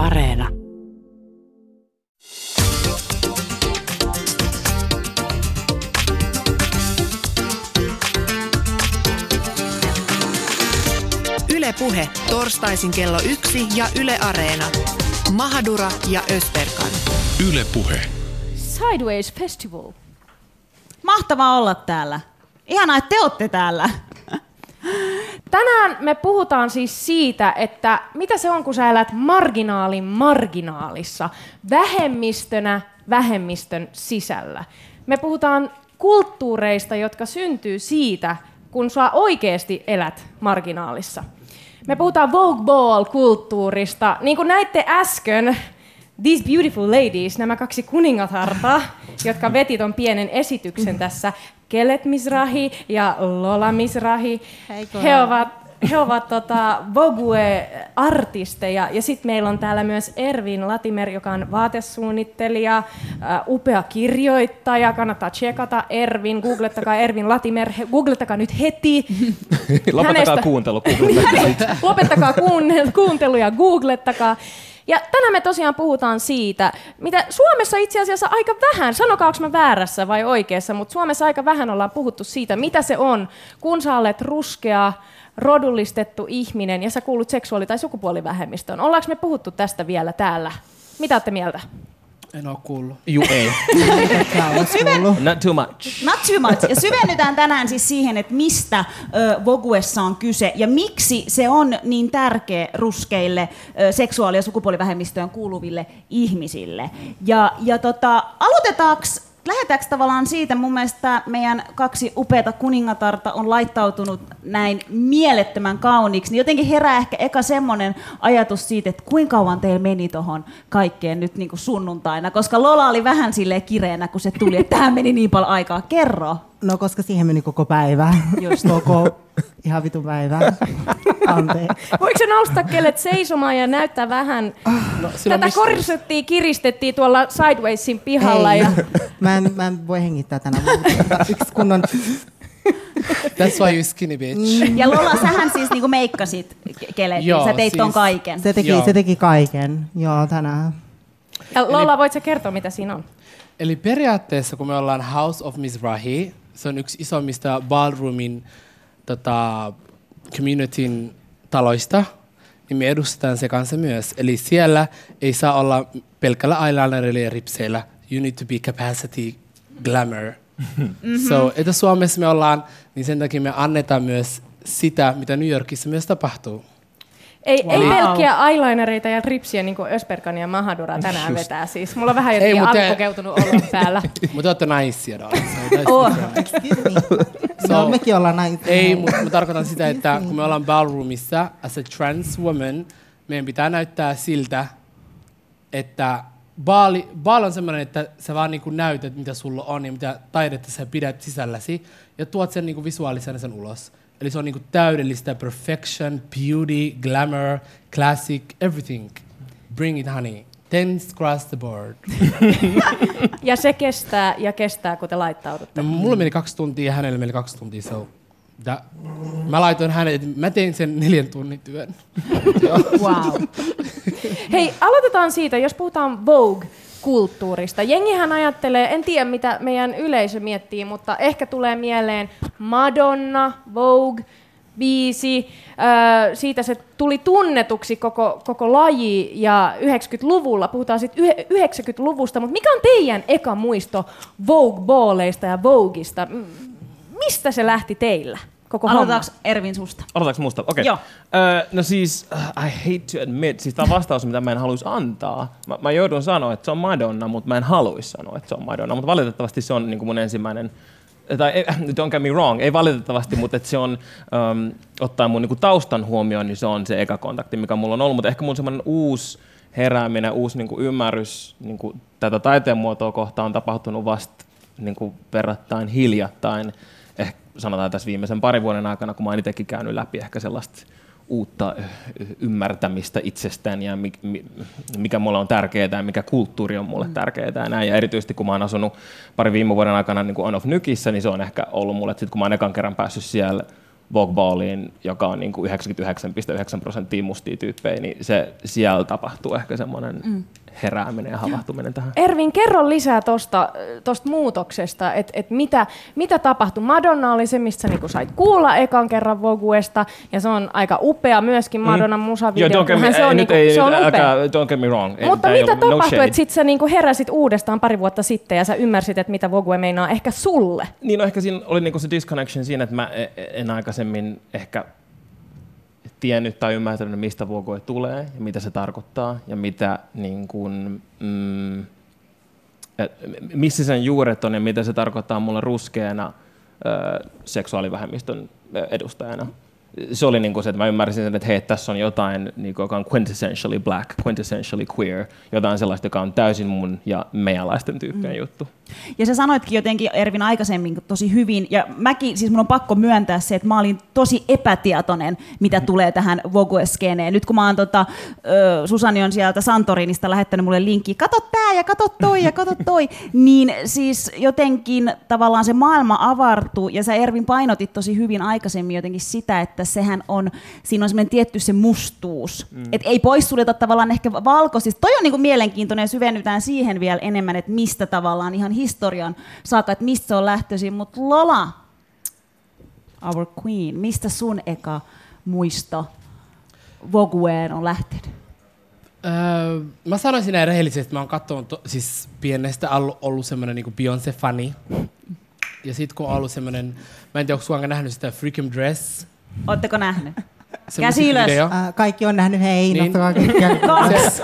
Areena. Yle Puhe, torstaisin kello yksi ja Yle Areena. Mahadura ja Ösberkan. Yle Puhe. Sideways Festival. Mahtavaa olla täällä. Ihanaa, että te olette täällä. Tänään me puhutaan siis siitä, että mitä se on, kun sä elät marginaalin marginaalissa, vähemmistönä vähemmistön sisällä. Me puhutaan kulttuureista, jotka syntyy siitä, kun sä oikeasti elät marginaalissa. Me puhutaan Vogue Ball-kulttuurista. Niin kuin näitte äsken, These Beautiful Ladies, nämä kaksi kuningatarta, jotka veti ton pienen esityksen tässä, Kelet Misrahi ja Lola Misrahi. He ovat, he ovat tota Vogue-artisteja. Ja sitten meillä on täällä myös Ervin Latimer, joka on vaatesuunnittelija, äh, upea kirjoittaja. Kannattaa tsekata Ervin, googlettakaa Ervin Latimer, he- googlettakaa nyt heti. Lopettakaa kuuntelu. Hänestä- Lopettakaa kuuntelu ja googlettakaa. Ja tänään me tosiaan puhutaan siitä, mitä Suomessa itse asiassa aika vähän, sanokaanko mä väärässä vai oikeassa, mutta Suomessa aika vähän ollaan puhuttu siitä, mitä se on, kun sä olet ruskea, rodullistettu ihminen ja sä kuulut seksuaali- tai sukupuolivähemmistöön. Ollaanko me puhuttu tästä vielä täällä? Mitä olette mieltä? En ole kuullut. Juu, ei. Syven, Not too much. not too much. Ja syvennytään tänään siis siihen, että mistä ö, Voguessa on kyse ja miksi se on niin tärkeä ruskeille ö, seksuaali- ja sukupuolivähemmistöön kuuluville ihmisille. Ja, ja tota, aloitetaanko Lähdetäänkö tavallaan siitä, mun mielestä meidän kaksi upeata kuningatarta on laittautunut näin mielettömän kauniiksi, niin jotenkin herää ehkä eka semmoinen ajatus siitä, että kuinka kauan teillä meni tuohon kaikkeen nyt niin kuin sunnuntaina, koska Lola oli vähän silleen kireenä, kun se tuli, että tähän meni niin paljon aikaa. Kerro. No koska siihen meni koko päivä. Just. Koko ihan vitun päivä. Anteeksi. Voiko se nousta kelet seisomaan ja näyttää vähän? No, Tätä mistä- korsettia kiristettiin tuolla Sidewaysin pihalla. Ei. Ja... Mä, en, mä en voi hengittää tänään. Yksi kunnon... That's why you skinny bitch. Ja Lola, sähän siis niinku meikkasit ke- kelet, Joo, sä teit ton siis- kaiken. Se teki, Joo. se teki kaiken. Joo, tänään. Ja Lola, voit sä kertoa, mitä siinä on? Eli periaatteessa, kun me ollaan House of Mizrahi, se on yksi isommista ballroomin tota, communityn taloista, niin me edustetaan se kanssa myös. Eli siellä ei saa olla pelkällä eyelinerilla ja ripseillä. You need to be capacity glamour. Mm-hmm. So, että Suomessa me ollaan, niin sen takia me annetaan myös sitä, mitä New Yorkissa myös tapahtuu. Ei, Wow. ei pelkkiä eyelinereita ja ripsiä, niin kuin Ösperkan ja Mahadura tänään vetää siis. Mulla on vähän Ei, jotenkin mutta- alkukeutunut olo päällä. Mutta te olette naisia, Oh. different. Excuse me. So- no, mekin ollaan näin. Ei, mutta mä tarkoitan sitä, että kun me ollaan ballroomissa as a trans woman, meidän pitää näyttää siltä, että baali, baal on semmoinen, että sä vaan niin näytät, mitä sulla on ja mitä taidetta sä pidät sisälläsi ja tuot sen niin visuaalisena sen ulos. Eli se on niin täydellistä perfection, beauty, glamour, classic, everything. Bring it, honey. Ten across the board. Ja se kestää ja kestää, kun te laittaudutte. No, mulla meni kaksi tuntia ja hänellä meni kaksi tuntia, so da, mä laitoin hänet, mä tein sen neljän tunnin työn. Wow. Hei, aloitetaan siitä, jos puhutaan Vogue-kulttuurista. Jengihän ajattelee, en tiedä mitä meidän yleisö miettii, mutta ehkä tulee mieleen Madonna, Vogue, biisi. Öö, siitä se tuli tunnetuksi koko, koko laji ja 90-luvulla, puhutaan sitten 90-luvusta, mutta mikä on teidän eka muisto Vogue-booleista ja Vogueista? Mistä se lähti teillä? Koko homma? Aloitetaanko Ervin susta? Aloitetaanko musta? Okei. Joo. Öö, no siis, uh, I hate to admit, siis tämä on vastaus, mitä mä en haluaisi antaa. Mä, mä joudun sanoa, että se on Madonna, mutta mä en haluaisi sanoa, että se on Madonna. Mutta valitettavasti se on niin kuin mun ensimmäinen, tai ei, don't get me wrong, ei valitettavasti, mutta että se on, um, ottaa mun niin kuin taustan huomioon, niin se on se eka kontakti, mikä mulla on ollut. Mutta ehkä mun semmoinen uusi herääminen, uusi niin kuin ymmärrys niin kuin tätä taiteen muotoa kohtaan on tapahtunut vasta niin kuin verrattain hiljattain. Sanotaan tässä viimeisen parin vuoden aikana, kun mä oon itsekin käynyt läpi ehkä sellaista uutta ymmärtämistä itsestään ja mi- mi- mikä mulle on tärkeää ja mikä kulttuuri on mulle tärkeää ja näin. Ja erityisesti kun mä oon asunut pari viime vuoden aikana niin kuin on off nykissä, niin se on ehkä ollut mulle, että sit kun mä oon ekan kerran päässyt siellä Vogue Balliin, joka on niin kuin 99,9 prosenttia mustia tyyppejä, niin se siellä tapahtuu ehkä semmoinen mm. Herääminen ja havahtuminen tähän. Ervin, kerro lisää tuosta tosta muutoksesta, että et mitä, mitä tapahtui. Madonna oli se, mistä sä niinku sait kuulla ekan kerran Voguesta, ja se on aika upea myöskin Madonnan musavideo. Joo, don't me, se on, niinku, ei, se on älkää, upea. don't get me wrong. Ei- Mutta mitä no tapahtui, shade. että sit sä niinku heräsit uudestaan pari vuotta sitten ja sä ymmärsit, että mitä Vogue meinaa ehkä sulle? Niin no ehkä siinä oli niinku se disconnection siinä, että mä e- en aikaisemmin ehkä tiennyt tai ymmärtänyt, mistä Vogue tulee ja mitä se tarkoittaa ja mitä niin kuin, mm, missä sen juuret on ja mitä se tarkoittaa mulle ruskeana ö, seksuaalivähemmistön edustajana. Se oli niin kuin se, että mä ymmärsin sen, että hei, tässä on jotain, niin kuin, joka on quintessentially black, quintessentially queer, jotain sellaista, joka on täysin mun ja meialaisten tyyppien mm. juttu. Ja sä sanoitkin jotenkin Ervin aikaisemmin tosi hyvin, ja mäkin, siis mun on pakko myöntää se, että mä olin tosi epätietoinen, mitä tulee tähän Vogue-skeneen. Nyt kun mä oon tota, Susani on sieltä Santorinista lähettänyt mulle linkki, kato tää ja kato toi ja kato toi, niin siis jotenkin tavallaan se maailma avartuu, ja sä Ervin painotit tosi hyvin aikaisemmin jotenkin sitä, että sehän on, siinä on semmoinen tietty se mustuus, mm. että ei poissuljeta tavallaan ehkä valkoisista. Toi on niinku mielenkiintoinen ja syvennytään siihen vielä enemmän, että mistä tavallaan ihan historian saakka, että mistä se on lähtöisin, mutta Lola, our queen, mistä sun eka muisto Vogueen on lähtenyt? Öö, mä sanoisin näin rehellisesti, että mä oon katsonut to, siis pienestä ollut, ollut semmoinen niin Beyoncé-fani. Ja sit kun on ollut semmoinen, mä en tiedä, onko nähnyt sitä Freakum Dress? Oletteko nähnyt? Se Käsi ylös. Äh, kaikki on nähnyt, hei, Niin. nostakaa se, se,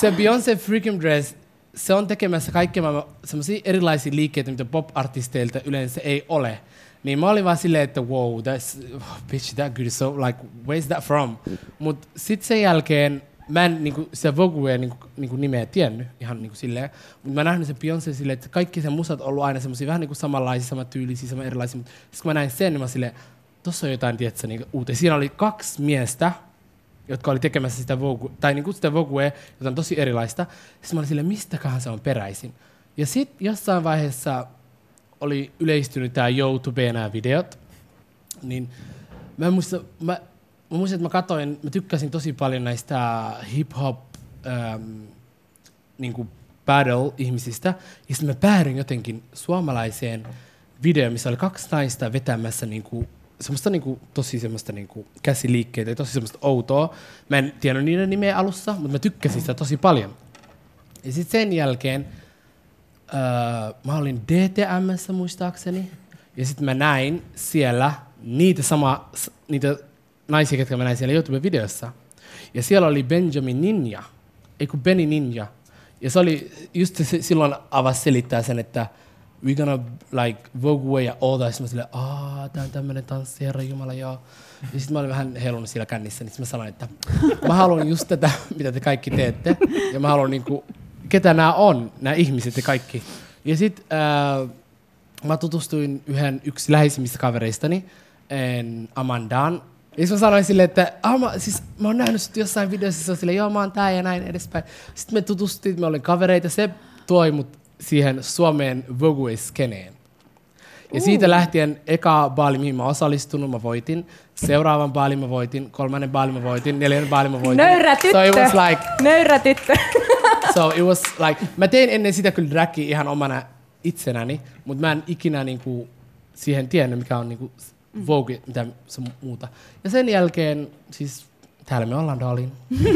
se Beyoncé Freakum Dress, se on tekemässä maailman semmoisia erilaisia liikkeitä, mitä pop-artisteilta yleensä ei ole. Niin mä olin vaan silleen, että wow, that's, oh, bitch, that good, so like, where's that from? Mut sit sen jälkeen mä en niinku, sitä Voguea niinku, niinku nimeä tiennyt ihan niinku silleen, mutta mä nähnyt sen Beyoncé silleen, että kaikki sen musat on ollut aina semmoisia vähän niinku samanlaisia, samantyylisiä, saman erilaisia, mutta sit kun mä näin sen, niin mä silleen, tossa on jotain, tietsä, niinku uutta. Siinä oli kaksi miestä, jotka oli tekemässä sitä Vogue, tai niinku sitä Voguea, jota on tosi erilaista. Sitten mä olin silleen, mistäköhän se on peräisin. Ja sitten jossain vaiheessa oli yleistynyt tämä YouTube nämä videot, niin mä muistan, mä, mä muistan, että mä katoin, mä tykkäsin tosi paljon näistä hip-hop ähm, niinku battle-ihmisistä, ja sitten mä päädyin jotenkin suomalaiseen videoon, missä oli kaksi naista vetämässä niinku, semmoista niinku, tosi semmoista niinku, käsiliikkeitä ja tosi semmoista outoa. Mä en tiennyt niiden nimeä alussa, mutta mä tykkäsin sitä tosi paljon. Ja sitten sen jälkeen öö, mä olin DTMssä muistaakseni, ja sitten mä näin siellä niitä, sama, niitä naisia, ketkä mä näin siellä YouTube-videossa. Ja siellä oli Benjamin Ninja, ei kun Benny Ninja. Ja se oli, just se, silloin avasi selittää sen, että we gonna like Vogue Way ja that. Sitten mä silleen, aah, tää on tämmönen tanssi, herra jumala, joo. Ja sitten mä olin vähän heilunut siellä kännissä, niin mä sanoin, että mä haluan just tätä, mitä te kaikki teette. Ja mä haluan niinku, ketä nämä on, nämä ihmiset ja kaikki. Ja sitten äh, mä tutustuin yhden yksi läheisimmistä kavereistani, en Amandaan. Ja sit mä sanoin silleen, että ah, mä, siis, mä oon nähnyt sut jossain videossa, se on silleen, joo mä oon tää ja näin edespäin. Sitten me tutustuttiin, me olin kavereita, se toi mut siihen Suomeen Vogue-skeneen. Ja siitä lähtien eka baali, mihin mä osallistunut, mä voitin. Seuraavan baalin mä voitin, kolmannen baalin mä voitin, neljännen baalin mä voitin. Nöyrä tyttö! So it was like, Nöyrä tyttö! so it was like, mä tein ennen sitä kyllä dragi ihan omana itsenäni, mutta mä en ikinä niinku siihen tiennyt, mikä on niinku Vogue, mitä se muuta. Ja sen jälkeen, siis täällä me ollaan, darling.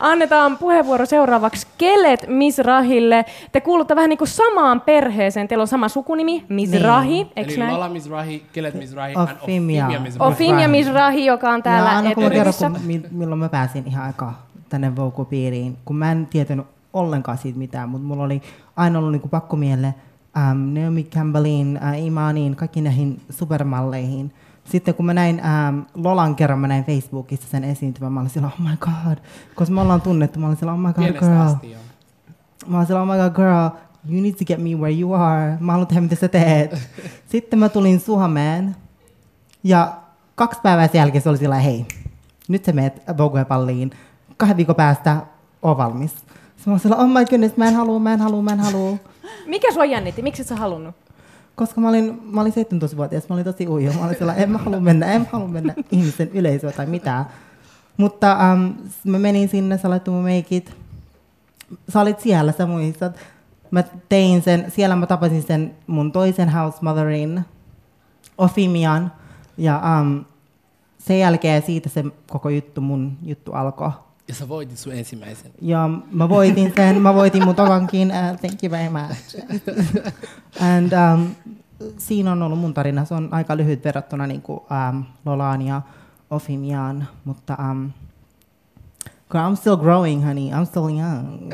Annetaan puheenvuoro seuraavaksi Kelet Misrahille. Te kuulutte vähän niin kuin samaan perheeseen. Teillä on sama sukunimi, Misrahi, Niin. eikö Eli näin? Lola Mizrahi, Kelet Mizrahi, and Ofimia. Ofimia Mizrahi. Ofimia Misrahi, joka on täällä ja mä kerron, eteryssä. kun, mi- milloin mä pääsin ihan aika tänne Vogue-piiriin, kun mä en tietänyt ollenkaan siitä mitään, mutta mulla oli aina ollut niinku pakko mielle ähm, Naomi Campbellin, äh, Imaniin, kaikki näihin supermalleihin. Sitten kun mä näin ähm, Lolan kerran, mä näin Facebookissa sen esiintymän, mä olin sillä, oh my god, koska me ollaan tunnettu, mä olin sillä, oh my god, girl. asti. Mä olin sillä, oh my god, girl, you need to get me where you are. Mä haluan tehdä, mitä sä teet. Sitten mä tulin Suomeen ja kaksi päivää sen jälkeen se oli sillä, hei, nyt sä meet Vogue-palliin. Kahden viikon päästä on valmis. Sitten mä olin sillä, oh my goodness, mä en halua, mä en halua, mä en halua. Mikä sua jännitti? Miksi et sä halunnut? Koska mä olin, mä olin 17-vuotias, mä olin tosi ujo. Mä olin sellainen, en mä halua mennä, en mä halua mennä ihmisen yleisöä tai mitään. Mutta um, mä menin sinne, sä laittoi mun meikit. Sä olit siellä, sä muistat. Mä tein sen, siellä mä tapasin sen mun toisen house motherin, Ofimian. Ja um, sen jälkeen siitä se koko juttu, mun juttu alkoi. Ja sä voitit sun ensimmäisen. Ja mä voitin sen, mä voitin mun tokankin, uh, thank you very much. And um, siinä on ollut mun tarina, se on aika lyhyt verrattuna niin kuin, um, Lolaan ja Ofimiaan, mutta um, girl, I'm still growing, honey, I'm still young.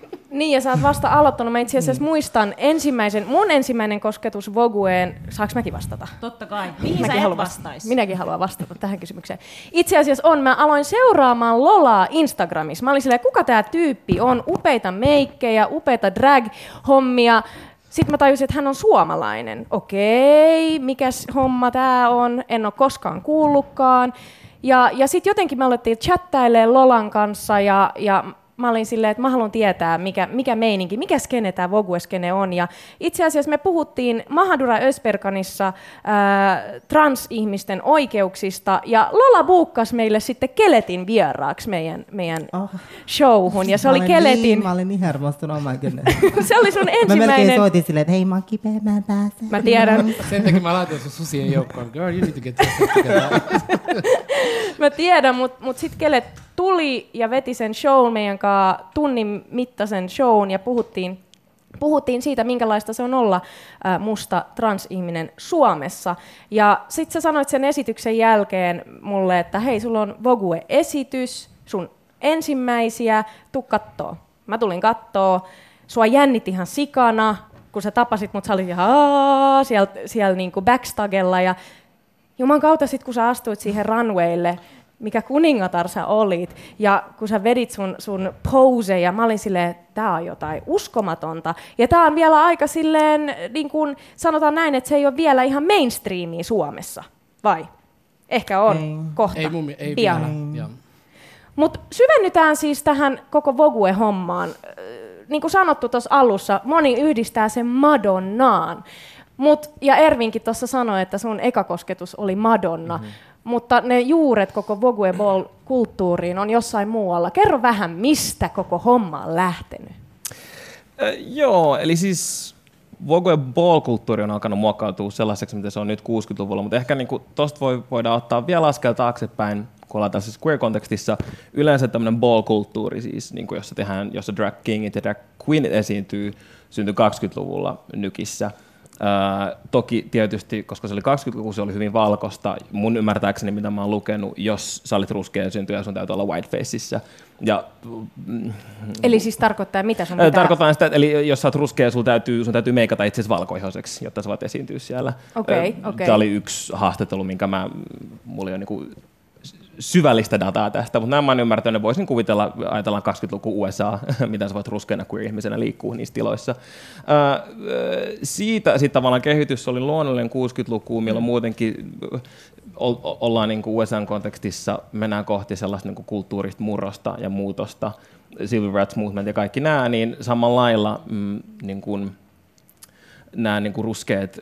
Niin, ja sä oot vasta aloittanut. Mä itse asiassa muistan ensimmäisen, mun ensimmäinen kosketus Vogueen. Saaks mäkin vastata? Totta kai. Mihin sä Mäkin et haluan vastais? Minäkin haluan vastata tähän kysymykseen. Itse asiassa on, mä aloin seuraamaan Lolaa Instagramissa. Mä olin silleen, kuka tämä tyyppi on? Upeita meikkejä, upeita drag-hommia. Sitten mä tajusin, että hän on suomalainen. Okei, mikäs homma tämä on? En ole koskaan kuullutkaan. Ja, ja sitten jotenkin me alettiin chattailemaan Lolan kanssa ja, ja mä olin silleen, että mä haluan tietää, mikä, mikä meininki, mikä skene tämä Vogue-skene on. Ja itse asiassa me puhuttiin Mahadura Ösperkanissa ää, transihmisten oikeuksista, ja Lola buukkas meille sitten Keletin vieraaksi meidän, meidän Oh. showhun, ja se Mä oli Keletin, Niin, mä olin niin hermostunut, oh my goodness. se oli sun Mä melkein ensimmäinen, soitin silleen, että hei mä oon kipeä, mä en pääse. mä tiedän, Sen takia mä laitoin sun susien joukkoon. Girl, you need to get. Mä tiedän, mutta mut sitten Kelet tuli ja veti sen show meidän kanssa, tunnin mittaisen shown ja puhuttiin, puhuttiin siitä, minkälaista se on olla ä, musta transihminen Suomessa. Ja sitten sä sanoit sen esityksen jälkeen mulle, että hei, sulla on Vogue-esitys, sun ensimmäisiä, tuu kattoo. Mä tulin kattoo, sua jännitti ihan sikana, kun sä tapasit mut, sä olit ihan siellä, siellä niinku backstagella ja Juman kautta sit, kun sä astuit siihen runwaylle, mikä kuningatar sä olit, ja kun sä vedit sun, sun poseja, mä olin silleen, että tää on jotain uskomatonta. Ja tää on vielä aika silleen, niin kuin sanotaan näin, että se ei ole vielä ihan mainstreamia Suomessa, vai? Ehkä on Ei. kohta, Ei, mun, ei pian. vielä. Mutta syvennytään siis tähän koko Vogue-hommaan. Äh, Niin kuin sanottu tuossa alussa, moni yhdistää sen Madonnaan. Mut, ja Ervinkin tuossa sanoi, että sun ekakosketus oli Madonna. Mm-hmm. Mutta ne juuret koko Vogue Ball-kulttuuriin on jossain muualla. Kerro vähän, mistä koko homma on lähtenyt. Äh, joo, eli siis Vogue ball-kulttuuri on alkanut muokkautua sellaiseksi, mitä se on nyt 60-luvulla, mutta ehkä niin tuosta voi, voidaan ottaa vielä askel taaksepäin, kun ollaan tässä queer-kontekstissa. Yleensä tämmöinen ball-kulttuuri, siis, niin kuin jossa, tehdään, jossa drag kingit ja drag queenit esiintyy, syntyi 20-luvulla nykissä. Toki tietysti, koska se oli 20-luku, se oli hyvin valkosta. Mun ymmärtääkseni, mitä mä oon lukenut, jos sä olit ruskea syntyjä, sun täytyy olla whitefaceissa. Ja mm, Eli siis tarkoittaa, mitä sun Ää, pitää... Tarkoitan sitä, että eli jos sä oot ruskea, sun täytyy, sun täytyy meikata itse valkoihoiseksi, jotta sä voit esiintyä siellä. Ää, okei. Tämä oli yksi haastattelu, minkä mä, mulla on niinku syvällistä dataa tästä, mutta nämä mä oon ymmärtänyt, voisin kuvitella, ajatellaan 20-luku USA, mitä sä voit ruskeana queer-ihmisenä liikkuu niissä tiloissa. Ää, siitä sitten tavallaan kehitys oli luonnollinen 60-luku, milloin muutenkin ää, ol- ollaan niin USA-kontekstissa, mennään kohti sellaista niin kulttuurista murrosta ja muutosta, civil rights movement ja kaikki nämä, niin samalla lailla mm, niin kuin, nämä niin kuin ruskeat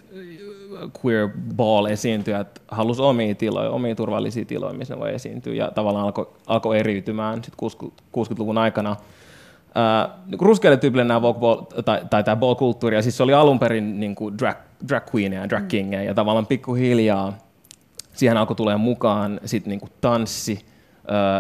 queer ball esiintyjät halusi omia tiloja, omia turvallisia tiloja, missä ne voi esiintyä, ja tavallaan alkoi alko eriytymään sit 60, 60-luvun aikana. Ää, niin kuin ruskeille tyypille nämä Vogue ball, tai, tai tämä ball-kulttuuri, ja siis se oli alun perin niin kuin drag, drag queeneja ja drag kingeja, ja tavallaan pikkuhiljaa siihen alkoi tulee mukaan sit niinku tanssi, ö,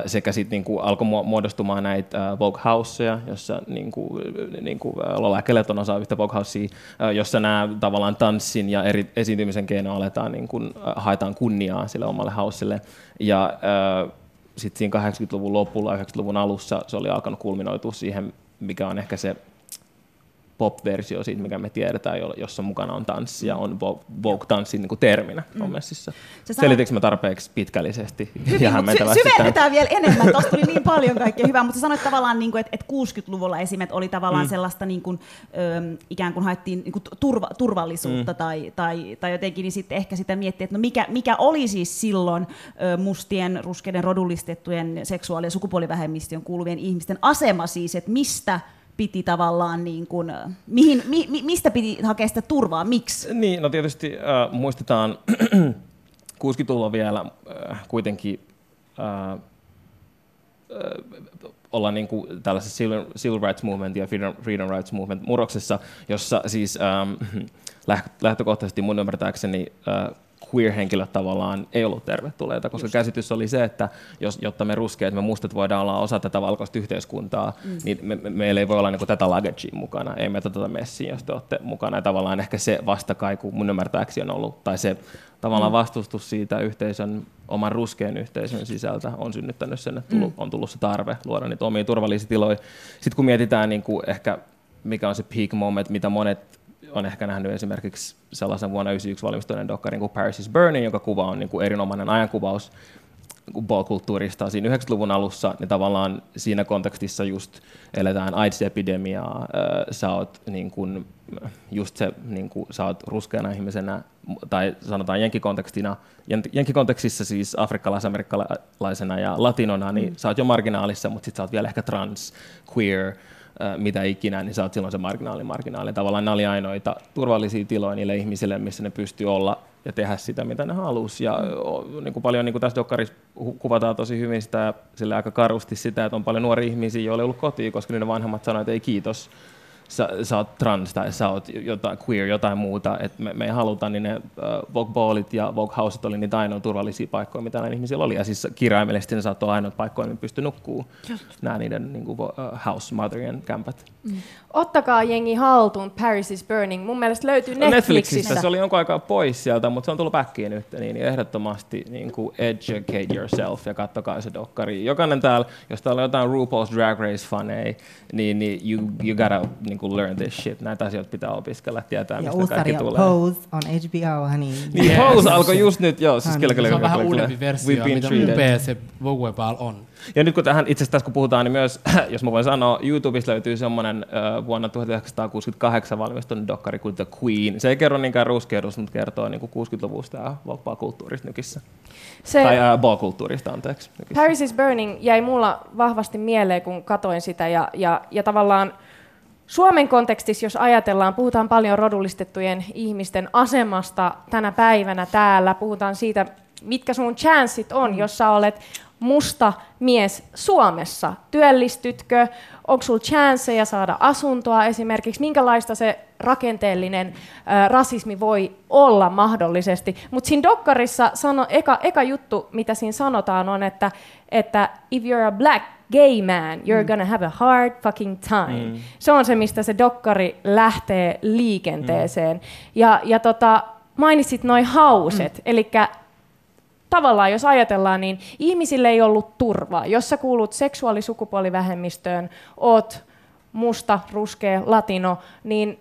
sekä sitten niinku alkoi mu- muodostumaan näitä Vogue Houseja, jossa niinku, niinku Lola Keleton osaa yhtä Vogue Housea, jossa nämä tavallaan tanssin ja eri esiintymisen keinoin aletaan niinku, haetaan kunniaa sille omalle hausille. Ja sitten siinä 80-luvun lopulla, 90-luvun alussa se oli alkanut kulminoitua siihen, mikä on ehkä se pop-versio siitä, mikä me tiedetään, jo- jossa mukana on tanssi ja on vo- Vogue-tanssin niin terminä Mm. sanoit- Selitikö mä tarpeeksi pitkällisesti ja Hyvin, hämmentävästi? sy- tämän? syvennetään vielä enemmän. Tuosta tuli niin paljon kaikkea hyvää, mutta sanoit tavallaan, niin kuin, että, että 60-luvulla esimerkiksi oli tavallaan mm. sellaista niin kuin, ikään kuin haettiin niin kuin turva, turvallisuutta mm. tai, tai, tai jotenkin, niin sitten ehkä sitä miettiä, että no mikä, mikä oli siis silloin mustien, ruskeiden, rodullistettujen seksuaali- ja sukupuolivähemmistöön kuuluvien ihmisten asema siis, että mistä piti tavallaan, niin kuin, mihin, mi, mi, mistä piti hakea sitä turvaa, miksi? Niin, no tietysti äh, muistetaan 60-luvulla vielä äh, kuitenkin äh, äh, olla niin kuin tällaisessa civil, civil rights movement ja freedom, freedom rights movement murroksessa, jossa siis ähm, lähtökohtaisesti mun ymmärtääkseni äh, queer-henkilöt tavallaan ei ollut tervetulleita, koska Just. käsitys oli se, että jos, jotta me ruskeat, me mustat voidaan olla osa tätä valkoista yhteiskuntaa, mm. niin me, me, meillä ei voi olla niin tätä lugagea mukana, ei me tätä messiä, jos te olette mukana. Ja tavallaan ehkä se vastakaiku mun ymmärtääkseni on ollut, tai se tavallaan mm. vastustus siitä yhteisön, oman ruskean yhteisön sisältä on synnyttänyt sen, että tullut, mm. on tullut se tarve luoda niitä omia turvallisia tiloja. Sitten kun mietitään niin kuin ehkä mikä on se peak moment, mitä monet on ehkä nähnyt esimerkiksi sellaisen vuonna 1991 valmistuneen dokkarin kuin Paris is Burning, joka kuva on niin kuin erinomainen ajankuvaus ball-kulttuurista siinä 90-luvun alussa, niin tavallaan siinä kontekstissa just eletään AIDS-epidemiaa, sä oot niin kuin, just se, niin kuin, sä oot ruskeana ihmisenä, tai sanotaan jenkikontekstina, jenkikontekstissa siis afrikkalais-amerikkalaisena ja latinona, niin mm. sä oot jo marginaalissa, mutta sit sä oot vielä ehkä trans, queer, mitä ikinä, niin oot silloin se marginaali marginaali. Tavallaan ne oli ainoita turvallisia tiloja niille ihmisille, missä ne pystyy olla ja tehdä sitä, mitä ne halusi. Ja niin kuin paljon niin kuin tässä dokkarissa kuvataan tosi hyvin sitä, sille aika karusti sitä, että on paljon nuoria ihmisiä, joilla ei ollut kotia, koska niiden vanhemmat sanoivat, että ei kiitos sä, sä oot trans tai sä oot jotain queer, jotain muuta, että me, me ei haluta, niin ne uh, Vogue Ballit ja Vogue Houseit oli niitä ainoa turvallisia paikkoja, mitä näillä ihmisillä oli. Ja siis kirjaimellisesti ne saattoi ainoat paikkoja, mihin pystyi nukkuu nämä niiden niin kuin, uh, house motherien kämpät. Mm. Ottakaa jengi haltuun Paris is Burning. Mun mielestä löytyy Netflixistä. Netflixistä. Se oli jonkun aikaa pois sieltä, mutta se on tullut backiin nyt. Niin, niin ehdottomasti niin kuin educate yourself ja kattokaa se dokkari. Jokainen täällä, jos täällä on jotain RuPaul's Drag Race-faneja, niin, niin you, you gotta niin kuin learn this shit. Näitä asioita pitää opiskella, tietää, ja mistä kaikki tulee. Pose on HBO, Niin, yes. Pose alkoi just nyt, joo. Siis kyllä, kyllä, se on vähän uudempi versio, mitä upea se Vogue on. Ja nyt kun tähän itse asiassa kun puhutaan, niin myös, jos mä voin sanoa, YouTubesta löytyy semmoinen uh, vuonna 1968 valmistunut dokkari kuin The Queen. Se ei kerro niinkään ruskeudus, mutta kertoo niin 60-luvusta ja kulttuurista nykissä. Se, tai uh, ball-kulttuurista, anteeksi. Nykissä. Paris is Burning jäi mulla vahvasti mieleen, kun katoin sitä ja, ja, ja tavallaan Suomen kontekstissa, jos ajatellaan, puhutaan paljon rodullistettujen ihmisten asemasta tänä päivänä täällä, puhutaan siitä, mitkä sun chanssit on, mm. jos sä olet musta mies Suomessa. Työllistytkö? Onko sulla chanceja saada asuntoa esimerkiksi? Minkälaista se rakenteellinen ä, rasismi voi olla mahdollisesti? Mutta siinä dokkarissa sano, eka, eka juttu, mitä siinä sanotaan, on, että, että if you're a black gay man, you're mm. gonna have a hard fucking time. Mm. Se on se, mistä se dokkari lähtee liikenteeseen. Mm. Ja, ja tota, mainitsit noin hauset, mm. eli tavallaan jos ajatellaan, niin ihmisille ei ollut turvaa. Jos sä kuulut seksuaalisukupuolivähemmistöön, oot musta, ruskea, latino, niin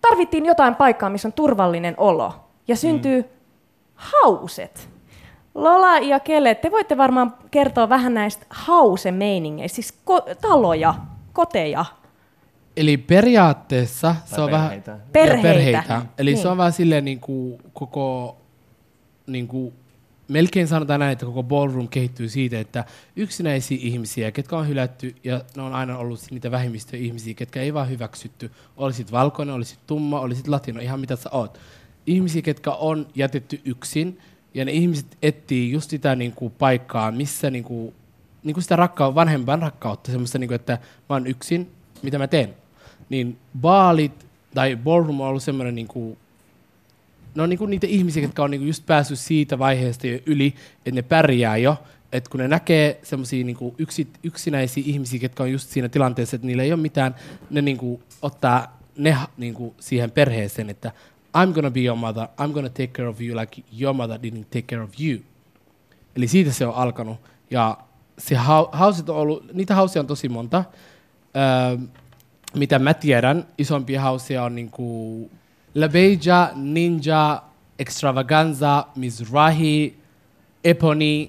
tarvittiin jotain paikkaa, missä on turvallinen olo. Ja syntyy mm. hauset. Lola ja Kelle, te voitte varmaan kertoa vähän näistä hausemeiningeistä, siis ko- taloja, koteja. Eli periaatteessa se on perheitä. vähän... Perheitä. perheitä. Eli niin. se on vähän silleen niin kuin koko niin kuin melkein sanotaan näin, että koko ballroom kehittyy siitä, että yksinäisiä ihmisiä, ketkä on hylätty, ja ne on aina ollut niitä vähemmistöihmisiä, ketkä ei vaan hyväksytty, olisit valkoinen, olisit tumma, olisit latino, ihan mitä sä oot. Ihmisiä, ketkä on jätetty yksin, ja ne ihmiset etsii just sitä niin kuin, paikkaa, missä niin kuin, niin kuin sitä rakkautta, vanhempaan rakkautta, semmoista, niin kuin, että mä oon yksin, mitä mä teen. Niin baalit tai ballroom on ollut semmoinen niin kuin, ne on niinku niitä ihmisiä, jotka on niinku just päässyt siitä vaiheesta jo yli, että ne pärjää jo. Että kun ne näkee semmoisia niinku yksi, yksinäisiä ihmisiä, jotka on just siinä tilanteessa, että niillä ei ole mitään, ne niinku ottaa ne niinku siihen perheeseen, että I'm gonna be your mother, I'm gonna take care of you like your mother didn't take care of you. Eli siitä se on alkanut. Ja se hausit on ollut, niitä hausia on tosi monta. Öö, mitä mä tiedän, isompia hausia on niinku Labeja, Ninja, Extravaganza, Mizrahi, Epony.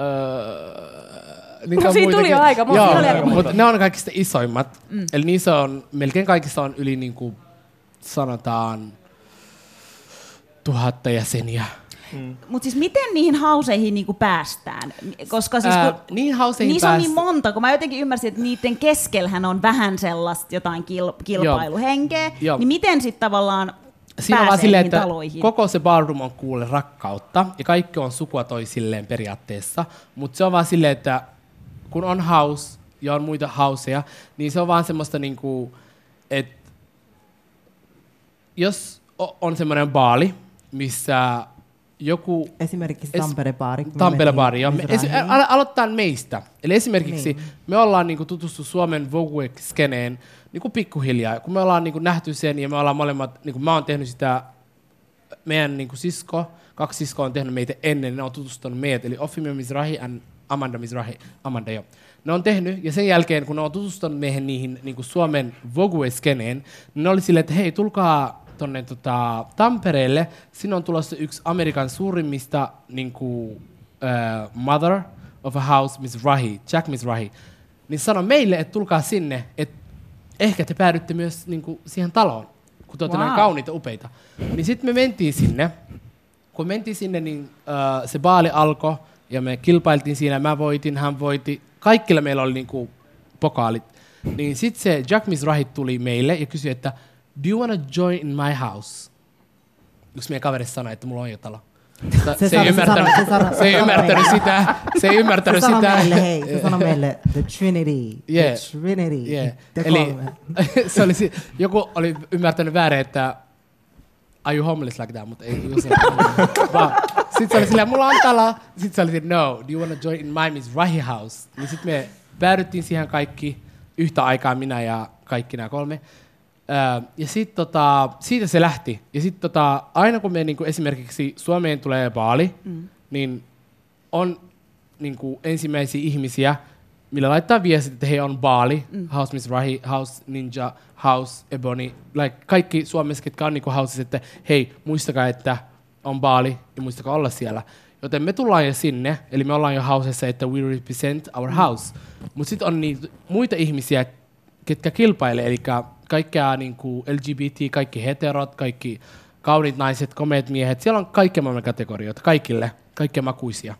Öö, no, siitä tuli jo aika monta. Joo, mutta ne on kaikista isoimmat. Mm. Eli niissä on, melkein kaikissa on yli niin kuin, sanotaan tuhatta jäseniä. Mm. Mutta siis miten niihin hauseihin niinku päästään? Koska siis Ää, niihin hauseihin niissä on niin monta, kun mä jotenkin ymmärsin, että niiden keskellähän on vähän sellaista jotain kil, kilpailuhenkeä, Joo. niin miten sitten tavallaan Siinä on vaan silleen, että taloihin? koko se ballroom on kuule rakkautta ja kaikki on sukua toisilleen periaatteessa, mutta se on vaan silleen, että kun on house ja on muita houseja, niin se on vaan semmoista niinku, että jos on semmoinen baali, missä joku Esimerkiksi Es- Tampere-baari. kun me Tampere mentiin baari. joo. Esi- alo- aloittaa meistä. Eli esimerkiksi Niin. me ollaan niinku tutustu Suomen Vogue-skeneen niinku pikkuhiljaa. Kun me ollaan niinku nähty sen ja me ollaan molemmat, niinku mä oon tehnyt sitä, meidän niinku sisko, kaksi siskoa on tehnyt meitä ennen, ne on tutustunut meidät, eli Ofimi Mizrahi ja Amanda Mizrahi, Amanda jo. Ne on tehnyt, ja sen jälkeen, kun ne on tutustunut meihin niihin niin Suomen Vogue-skeneen, niin ne oli silleen, että hei, tulkaa tonne tota, Tampereelle, sinne on tulossa yksi Amerikan suurimmista niin kuin, uh, mother of a house, Mizrahi, Jack Mizrahi, niin sano meille, että tulkaa sinne, että ehkä te päädytte myös niin kuin, siihen taloon, kun te olette Wow. näin kauniita, upeita. Niin sitten me mentiin sinne, kun mentiin sinne, niin uh, se baali alkoi ja me kilpailtiin siinä. Mä voitin, hän voitti. Kaikilla meillä oli niinku pokaalit. Niin sitten se Jack Mizrahi tuli meille ja kysyi, että do you wanna join in my house? Yksi meidän kaveri sanoi, että mulla on jo talo. Se se, ei se ymmärtänyt, se sano- se ei se ymmärtänyt sitä. Se ei Se ymmärtänyt sanoi sitä. meille, hei, se sanoi meille, the Trinity, Yeah. the Trinity, Yeah. te Eli kolme. se oli, joku oli ymmärtänyt väärin, että are you homeless like that, mutta ei Vaan Sitten se oli silleen, mulla on talo. Sitten se oli silleen, no, do you wanna join in my Miss Rahi house? Niin sitten me päädyttiin siihen kaikki yhtä aikaa, minä ja kaikki nämä kolme. Ja sitten tota, siitä se lähti. Ja sitten tota, aina kun me niinku esimerkiksi Suomeen tulee baali, mm. niin on niinku ensimmäisiä ihmisiä, millä laittaa viestit, että he on baali, mm. House Miss Rahi, House Ninja, House Ebony, like kaikki suomalaiset, ketkä on niinku houses, että hei, muistakaa, että on baali ja muistakaa olla siellä. Joten me tullaan jo sinne, eli me ollaan jo hausessa, että we represent our house. Mutta sitten on niitä muita ihmisiä, ketkä kilpailee, eli kaikkea niinku LGBT, kaikki heterot, kaikki kauniit naiset, komeet miehet, siellä on kaikkia maailman kategorioita, kaikille, kaikkia makuisia.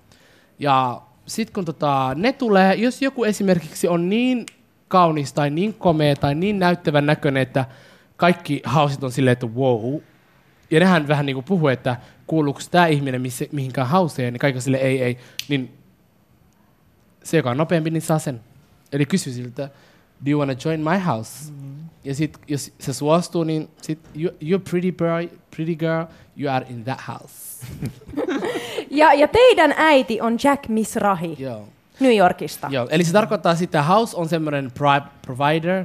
Ja sitten kun tota, ne tulee, jos joku esimerkiksi on niin kaunis tai niin komea tai niin näyttävän näköinen, että kaikki hausit on silleen, että wow. Ja nehän vähän niin kuin puhuu, että kuuluuko tämä ihminen missä, mihinkään hauseen, niin kaikki sille ei, ei. Niin se, joka on nopeampi, niin saa sen. Eli kysy siltä, do you wanna join my house? Mm. Ja sit, jos se suostuu, niin sit, you, you're pretty boy, pretty girl, you are in that house. Ja, ja teidän äiti on Jack Mizrahi Joo. New Yorkista. Joo, eli se tarkoittaa sitä, house on semmoinen provider,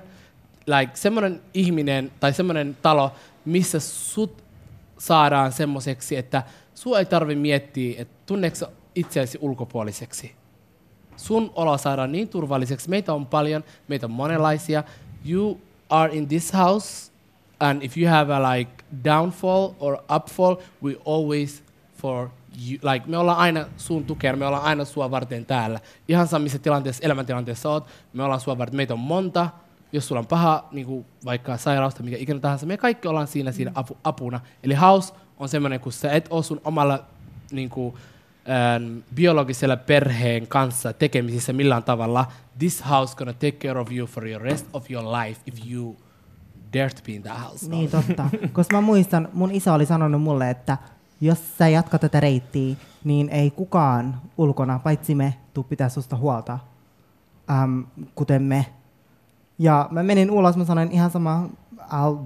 like semmoinen ihminen tai semmoinen talo, missä sut saadaan semmoiseksi, että sua ei tarvi miettiä, että tunneeko itseäsi ulkopuoliseksi. Sun olo saadaan niin turvalliseksi. Meitä on paljon, meitä on monenlaisia. You are in this house, and if you have a like downfall or upfall, we always for you, like me ollaan aina sun tukena, me ollaan aina sua varten täällä. Ihan sama missä tilanteessa, elämäntilanteessa oot, me ollaan sua varten, meitä on monta. Jos sulla on paha, niin kuin vaikka sairaus tai mikä ikinä tahansa, me kaikki ollaan siinä, siinä apu, apuna. Eli house on semmoinen, kun sä et ole sun omalla niin kuin, biologisella perheen kanssa tekemisissä millään tavalla, this house gonna take care of you for your rest of your life if you dare to be in that house. Niin totta. Koska mä muistan, mun isä oli sanonut mulle, että jos sä jatkat tätä reittiä, niin ei kukaan ulkona, paitsi me, tuu pitää susta huolta, äm, kuten me. Ja mä menin ulos, mä sanoin ihan sama, I'll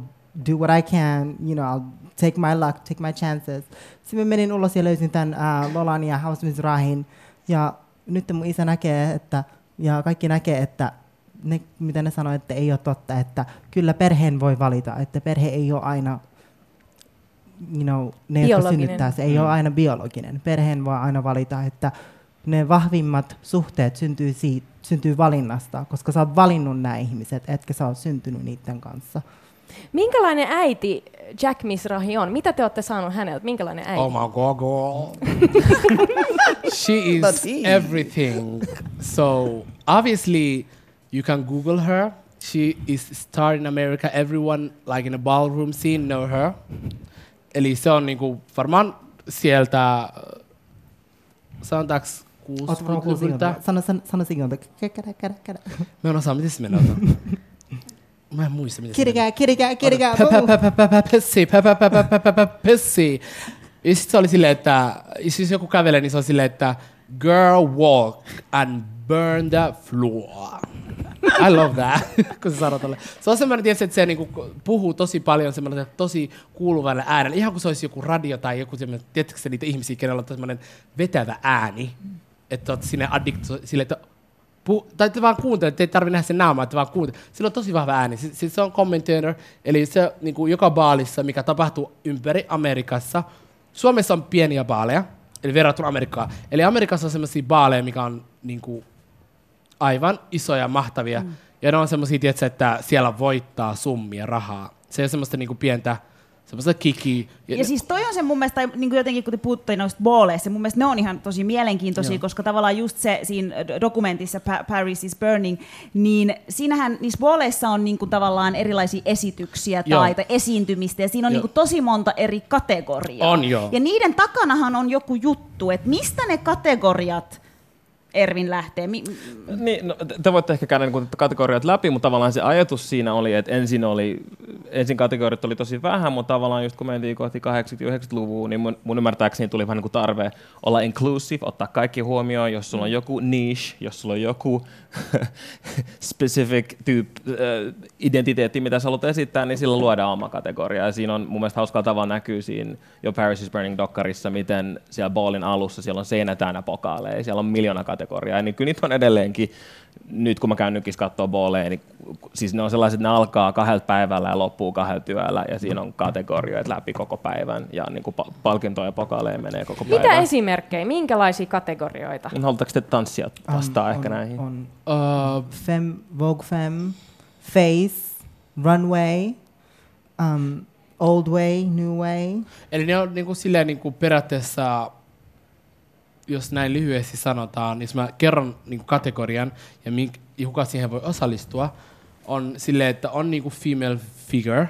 do what I can, you know, I'll take my luck, take my chances. Sitten mä menin ulos ja löysin tämän uh, Lolan ja House Mizrahin. Ja nyt mun isä näkee, että, ja kaikki näkee, että ne, mitä ne sanoo, että ei ole totta, että kyllä perheen voi valita, että perhe ei ole aina, you know, ne, jotka Biologinen. synnyttää, se ei ole aina biologinen. Perheen voi aina valita, että ne vahvimmat suhteet syntyy, siitä, syntyy valinnasta, koska sä oot valinnut nämä ihmiset, etkä sä oot syntynyt niiden kanssa. Minkälainen äiti Jack Mizrahi on? Mitä te olette saanut häneltä? Minkälainen äiti? Oh my god, girl. she is everything. So obviously, you can Google her. She is a star in America. Everyone, like in a ballroom scene, know her. Eli se on niinku, varmaan sieltä, sanotaanko Ootko kuullut 60-luvulta. singleltä? Sano, sano, sano kädä. Mä en osaa, miten se menee. Mä en muista, pä- pä- pä- pä- Pessi, pessi. Ja sit se oli silleen, että siis joku kävelee, niin se on silleen, että girl walk and burn the floor. I love that, kun se sanoo tolle. Se on semmoinen, tietysti, että se niinku puhuu tosi paljon semmoinen tosi kuuluvalle äänellä. Ihan kuin se olisi joku radio tai joku semmoinen, tiedätkö se niitä ihmisiä, kenellä on semmoinen vetävä ääni. Että oot sinne addiktu, sille, että Pu- tai te vaan kuuntelette, ei tarvitse nähdä sen naamaa, että vaan kuuntelette. Sillä on tosi vahva ääni. Siis, siis se on commentator, eli se niin kuin joka baalissa, mikä tapahtuu ympäri Amerikassa. Suomessa on pieniä baaleja, eli verrattuna Amerikkaan. Eli Amerikassa on sellaisia baaleja, mikä on niin kuin, aivan isoja, mahtavia. Mm. Ja ne on semmoisia, tietysti, että siellä voittaa summia rahaa. Se on semmoista niin kuin pientä, semmoista kiki. Ja siis toi on se mun mielestä, tai niin kuin jotenkin kun te puhutte noista booleista, mun mielestä ne on ihan tosi mielenkiintoisia, Joo. koska tavallaan just se siinä dokumentissa Pa- Paris is Burning, niin siinähän niissä booleissa on niin kuin tavallaan erilaisia esityksiä Joo. tai, tai esiintymistä, ja siinä on Joo. niin kuin tosi monta eri kategoriaa. On, joo. Ja niiden takanahan on joku juttu, että mistä ne kategoriat Ervin lähtee? Mi- Niin, no, te- te voitte ehkä käydä niin kategoriat läpi, mutta tavallaan se ajatus siinä oli, että ensin, oli, ensin kategoriat oli tosi vähän, mutta tavallaan just kun mentiin kohti 80-90-luvua, niin mun, mun ymmärtääkseni tuli vähän niin kuin tarve olla inclusive, ottaa kaikki huomioon, jos sulla on joku niche, jos sulla on joku specific tyyp, äh, identiteetti, mitä sä haluat esittää, niin silloin luodaan oma kategoria. Ja siinä on mun mielestä hauskalla tavalla näkyy siinä jo Paris is Burning-dokkarissa, miten siellä ballin alussa siellä on seinä täynnä pokaaleja, siellä on miljoona niin kyllä niitä on edelleenkin, nyt kun mä käyn nykis kattoo balleja, niin siis ne on sellaiset, että ne alkaa kahdelta päivällä ja loppuu kahdella työllä, ja siinä on kategorioita läpi koko päivän, ja niin kuin pa- palkintoja ja pokaaleja menee koko Mitä päivän. esimerkkejä, minkälaisia kategorioita? Niin Haluatteko te tanssia vastaa Um, ehkä on, näihin? On Uh, Femme, Vogue Femme, Face, Runway, um, Old Way, New Way. Eli ne on niinku silleen niinku periaatteessa, jos näin lyhyesti sanotaan, niin jos mä kerron niinku kategorian ja, mink, kuka siihen voi osallistua, on silleen, että on niinku female figure,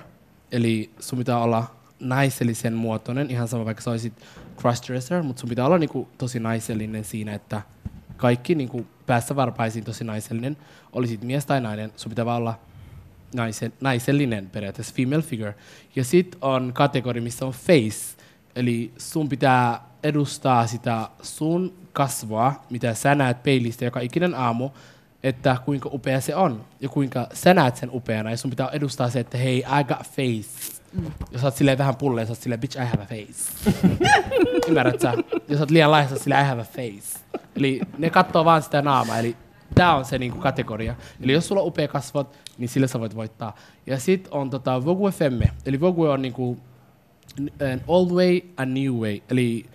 eli sun pitää olla naisellisen muotoinen, ihan sama vaikka sä olisit crossdresser, mutta sun pitää olla niinku tosi naisellinen siinä, että kaikki niinku päässä varpaisiin tosi naisellinen, olisit mies tai nainen, sun pitää vaan olla naisen, naisellinen periaatteessa, female figure. Ja sitten on kategori, missä on face, eli sun pitää edustaa sitä sun kasvoa, mitä sä näet peilistä joka ikinen aamu, että kuinka upea se on ja kuinka sä näet sen upeana. Ja sun pitää edustaa se, että hei, I got face. Mm. Jos sä oot silleen vähän pulleen, sä oot silleen, bitch, I have a face. Ymmärrät sä? Jos sä oot liian laiha, sä oot silleen, I have a face. Eli ne katsoo vaan sitä naamaa. Eli tämä on se niinku kategoria. Eli jos sulla on upea kasvot, niin sillä sä voit voittaa. Ja sit on tota Vogue Femme. Eli Vogue on niinku an old way and new way. Eli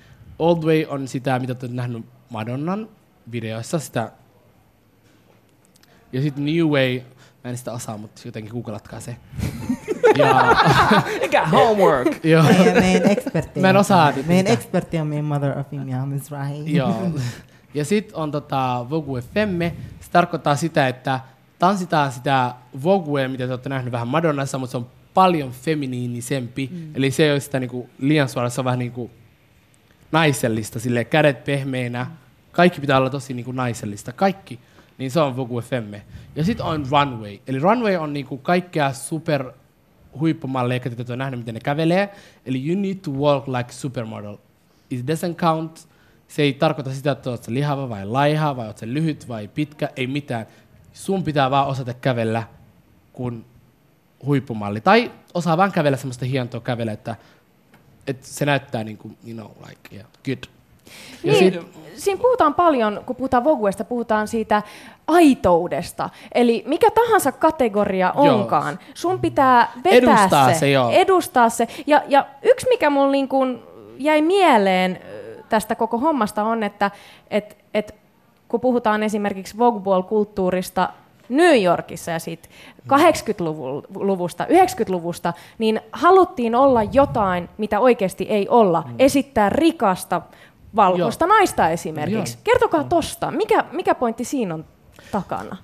old way on sitä, mitä te olette nähnyt Madonnan videoissa, sitä ja sitten New Way, mä en sitä osaa, mutta jotenkin googlatkaa se. Ja, Mikä homework? joo, Meidän, ekspertti. Mä en osaa. Meidän ekspertti on meidän mother of Imia, Miss Rahi. joo. Ja sitten on tota Vogue Femme. Se tarkoittaa sitä, että tanssitaan sitä Voguea, mitä te olette nähnyt vähän Madonnassa, mutta se on paljon feminiinisempi. Mm. Eli se ei ole sitä niinku liian suora, se on vähän niinku naisellista, sille kädet pehmeinä. Kaikki pitää olla tosi niinku naisellista, kaikki. Niin se on Vogue Femme. Ja sitten on Runway. Eli Runway on niinku kaikkea super huippumalleja, jotka te olette nähnyt, miten ne kävelee. Eli you need to walk like supermodel. It doesn't count. Se ei tarkoita sitä, että olet lihava vai laiha, vai olet lyhyt vai pitkä, ei mitään. Sun pitää vaan osata kävellä kuin huippumalli. Tai osaa vaan kävellä semmoista hientoa kävellä, että, että se näyttää niin kuin, you know, like, yeah, good. Ja Niin, sit- siinä puhutaan paljon, kun puhutaan Voguesta, puhutaan siitä aitoudesta. Eli mikä tahansa kategoria Joo. onkaan, sun pitää vetää Edustaa se, se, joo. edustaa se. Ja, ja yksi, mikä mulla niin kuin jäi mieleen tästä koko hommasta on, että et, et, kun puhutaan esimerkiksi Vogue Ball-kulttuurista New Yorkissa ja siitä 80-luvusta, 90-luvusta, niin haluttiin olla jotain, mitä oikeasti ei olla. Esittää rikasta valkoista naista esimerkiksi. Joo. Kertokaa tosta. Mikä, mikä pointti siinä on takana?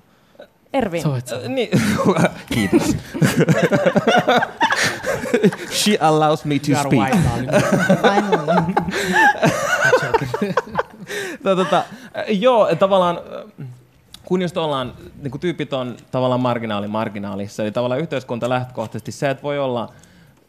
Ervin. Sanoa. Niin, kiitos. She allows me to speak. darling. Finally. Tota, joo, tavallaan äh, kun just ollaan, niin kuin tyypit on tavallaan marginaali marginaalissa, eli tavallaan yhteiskunta lähtökohtaisesti se, että voi olla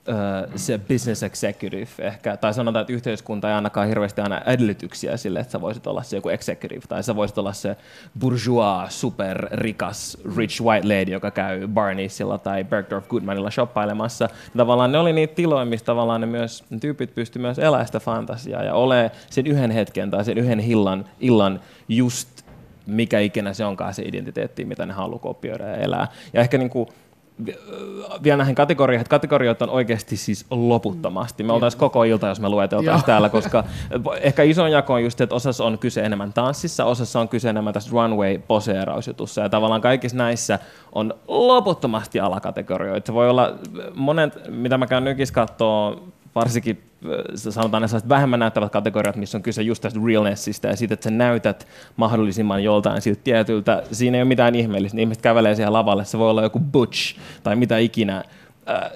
ö, se business executive ehkä, tai sanotaan, että yhteiskunta ei ainakaan hirveästi aina edellytyksiä sille, että sä voisit olla se joku executive, tai sä voisit olla se bourgeois, superrikas, rich white lady, joka käy Barneysilla tai Bergdorf Goodmanilla shoppailemassa. Tavallaan ne oli niitä tiloja, missä tavallaan ne myös, ne tyypit pysty myös elämään sitä fantasiaa ja ole sen yhden hetken tai sen yhden illan, illan just mikä ikinä se onkaan se identiteetti, mitä ne haluaa kopioida ja elää. Ja ehkä niin kuin, vielä näihin kategorioihin, että kategoriot on oikeasti siis loputtomasti. Me oltaisiin koko ilta, jos me lueteltaisiin täällä, koska ehkä isoin jako on just, että osassa on kyse enemmän tanssissa, osassa on kyse enemmän tässä runway-poseerausjutussa, ja tavallaan kaikissa näissä on loputtomasti alakategorioita. Se voi olla monet, mitä mä käyn nykissä katsoo, varsinkin äh, sanotaan ne vähemmän näyttävät kategoriat, missä on kyse just tästä realnessista ja siitä, että sä näytät mahdollisimman joltain siltä tietyltä. Siinä ei ole mitään ihmeellistä. Ne Ihmiset kävelee siihen lavalle, se voi olla joku butch tai mitä ikinä. Äh,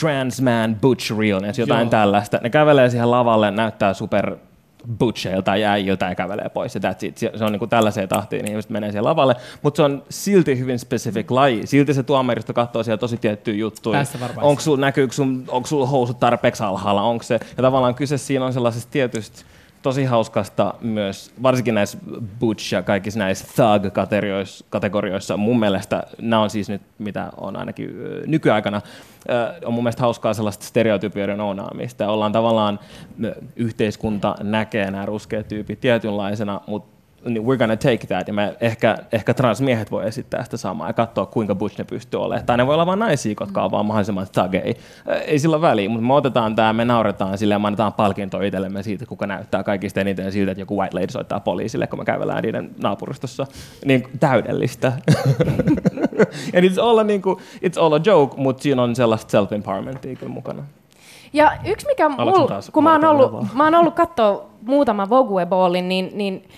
trans man butch realness, jotain Joo. tällaista. Ne kävelee siihen lavalle, näyttää super butcheilta ja äijiltä ja kävelee pois. Ja that's it. Se on niin kuin tällaiseen tahtiin, niin ihmiset menee siihen lavalle. Mutta se on silti hyvin specific laji. Silti se tuomaristo katsoo siellä tosi tiettyjä juttuja. Onko sul, näkyykö sun, onko sulla housut tarpeeksi alhaalla? Onko se? Ja tavallaan kyse siinä on sellaisesta tietystä tosi hauskasta myös, varsinkin näissä butch ja kaikissa näissä thug-kategorioissa, kategorioissa, mun mielestä, nämä on siis nyt, mitä on ainakin nykyaikana, on mun mielestä hauskaa sellaista stereotypioiden ounaamista. Ollaan tavallaan, yhteiskunta näkee nämä ruskeat tyypit tietynlaisena, mutta niin we're gonna take that, ja me ehkä, ehkä transmiehet voi esittää sitä samaa ja katsoa, kuinka butch ne pystyy olemaan. Tai ne voi olla vain naisia, jotka on vaan mahdollisimman thugei. Äh, Ei sillä väliä, mutta me otetaan tämä, me nauretaan sille ja me annetaan palkintoa itsellemme siitä, kuka näyttää kaikista eniten siltä, että joku white lady soittaa poliisille, kun me kävellään niiden naapuristossa. Niin täydellistä. And it's all, a, niin kuin, it's all a joke, mutta siinä on sellaista self-empowermentia kyllä mukana. Ja yksi mikä mul, kun mä oon ollut, mä oon ollut katsoa muutama Vogue-ballin, niin, niin, niin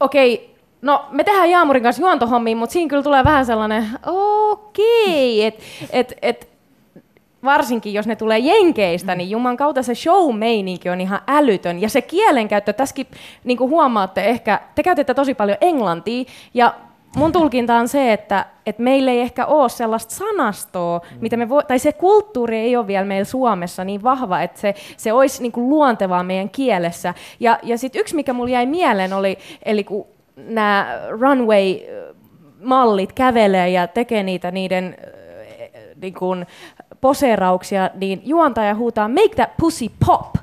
okei, no me tehdään Jaamurin kanssa juontohommia, mutta siinä kyllä tulee vähän sellainen, okei, että et, et, varsinkin jos ne tulee Jenkeistä, niin juman kautta se show-meininki on ihan älytön. Ja se kielenkäyttö, tässäkin niin kuin huomaatte ehkä, te käytätte tosi paljon englantia, ja mun tulkinta on se, että, että meillä ei ehkä ole sellaista sanastoa, mitä me voi, tai se kulttuuri ei ole vielä meillä Suomessa niin vahva, että se, se olisi niin kuin luontevaa meidän kielessä. Ja, ja sitten yksi, mikä mulle jäi mieleen, oli, eli kun nämä runway-mallit kävelee ja tekee niitä niiden äh, niin kuin poseerauksia, niin juontaja huutaa make that pussy pop.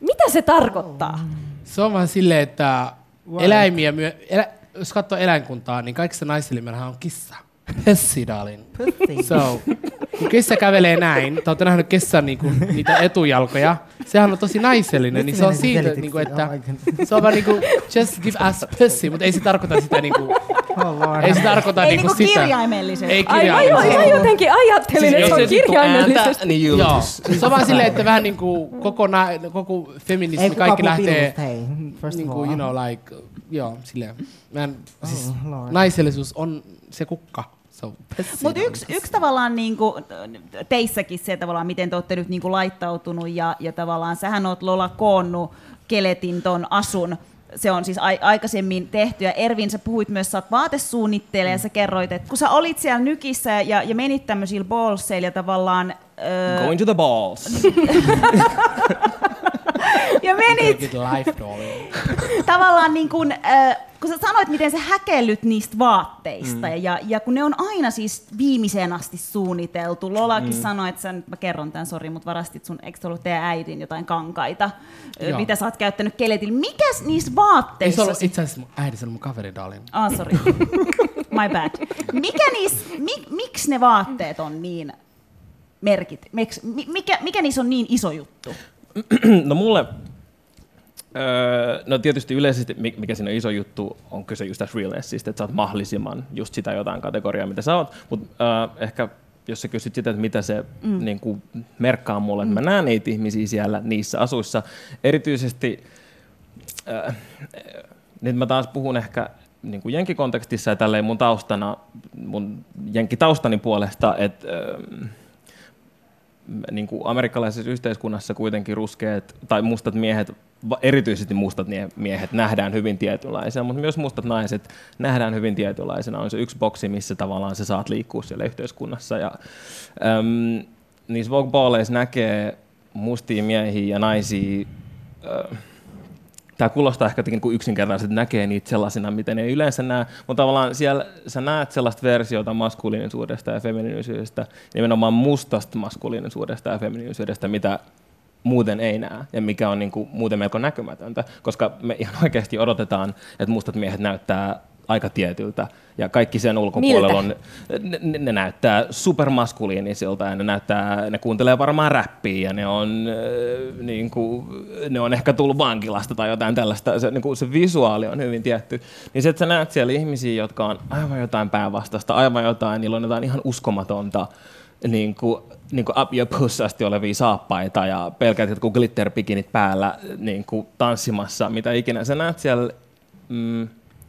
Mitä se tarkoittaa? Se on vaan silleen, että eläimiä, myö, elä, jos katsoo eläinkuntaa, niin kaikissa naisilmiöhän on kissa. Pessi, darling. Pussy. So, kun kissa kävelee näin, tai olette nähnyt kissan niinku, niitä etujalkoja, sehän on tosi naisellinen, niin se on siitä, niinku, että se on vaan niinku, just give us pussy, mutta ei se tarkoita sitä niinku. Ei se tarkoita Ei niinku niinku sitä. kirjaimellisesti. Ei Ai, mä, kirjaimellisesti. jotenkin ajattelin, että se on kirjaimellisesti. niin Joo, se on vaan silleen, että vähän niinku koko, na, koko feminismi, Ei kaikki lähtee, hei. Niinku, of all. you know, like, joo, silleen. Mä en, siis, Oh, naisellisuus on se kukka. So, Mutta yksi, yksi tavallaan niin kuin, teissäkin se tavallaan, miten te olette nyt niin kuin laittautunut ja, ja tavallaan sähän oot Lola koonnut Keletin ton asun. Se on siis ai- aikaisemmin tehty. Ja Ervin, sä puhuit myös, sä oot vaatesuunnittelija ja sä kerroit, että kun sä olit siellä nykissä ja, ja menit tämmöisillä ballseilla tavallaan... Öö, Going to the balls. ja menit life, tavallaan niin kuin, äh, kun sä sanoit, miten sä häkellyt niistä vaatteista, mm. ja, ja kun ne on aina siis viimeiseen asti suunniteltu. Lolakin mm. sanoi, että sä nyt, mä kerron tämän, sori, mutta varastit sun, eikö ollut teidän äidin jotain kankaita, Joo. mitä sä oot käyttänyt keletillä. Mikäs niissä Ei se vaatteissa... ollut itse asiassa mun äiti, se oli mun kaveri, darling. Ah, sorry. My bad. Mikä niis, mi, miksi ne vaatteet on niin merkit? Mikä, mikä niissä on niin iso juttu? No mulle, öö, no tietysti yleisesti, mi- mikä siinä on iso juttu, on kyse just tästä realnessista, että sä oot mahdollisimman just sitä jotain kategoriaa, mitä sä oot, mutta öö, ehkä jos sä kysyt sitä, että mitä se mm. niin kuin, merkkaa mulle, että mä näen niitä ihmisiä siellä niissä asuissa, erityisesti, öö, nyt mä taas puhun ehkä niin kuin jenkikontekstissa ja tälleen mun taustana, mun jenkkitaustani puolesta, että öö, niin kuin amerikkalaisessa yhteiskunnassa kuitenkin ruskeat tai mustat miehet, erityisesti mustat miehet nähdään hyvin tietynlaisena, mutta myös mustat naiset nähdään hyvin tietynlaisena. On se yksi boksi, missä tavallaan sä saat liikkua siellä yhteiskunnassa. Ja, äm, niissä Vogue näkee mustia miehiä ja naisia äh, tämä kuulostaa ehkä kuin yksinkertaisesti, näkee niitä sellaisena, miten ne yleensä näe, mutta tavallaan siellä sä näet sellaista versiota maskuliinisuudesta ja feminiinisyydestä, nimenomaan mustasta maskuliinisuudesta ja feminiinisyydestä, mitä muuten ei näe ja mikä on niin kuin muuten melko näkymätöntä, koska me ihan oikeasti odotetaan, että mustat miehet näyttää aika tietyltä. Ja kaikki sen ulkopuolella on, ne, ne, näyttää supermaskuliinisilta ja ne, näyttää, ne kuuntelee varmaan räppiä ja ne on, äh, niin kuin, ne on ehkä tullut vankilasta tai jotain tällaista, se, niin kuin se visuaali on hyvin tietty, niin se, että sä näet siellä ihmisiä, jotka on aivan jotain päinvastasta, aivan jotain, niillä on jotain ihan uskomatonta, niin kuin, niin kuin up your puss asti olevia saappaita ja pelkät jotkut glitterpikinit päällä niin kuin tanssimassa, mitä ikinä. Sä näet siellä mm,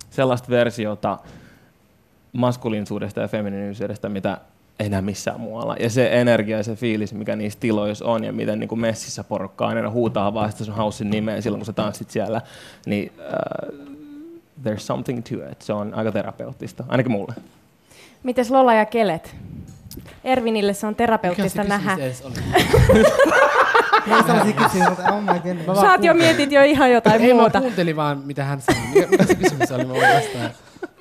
sellaista versiota maskuliinisuudesta ja feminiinisyydestä, mitä ei näe missään muualla. Ja se energia ja se fiilis, mikä niissä tiloissa on ja miten niin kuin messissä porukka aina huutaa vaan sitä sun haussin nimeä silloin, kun sä tanssit siellä, niin uh, there's something to it. Se on aika terapeuttista, ainakin mulle. Mites Lola ja Kelet? Ervinille se on Mikä terapeuttista se nähdä. Ei oh my. Mä Sä oot jo mietit jo ihan jotain Ei, mä muuta. kuuntelin vaan, mitä hän sanoi. Mikä, mikä se kysymys oli? Mä vastaan.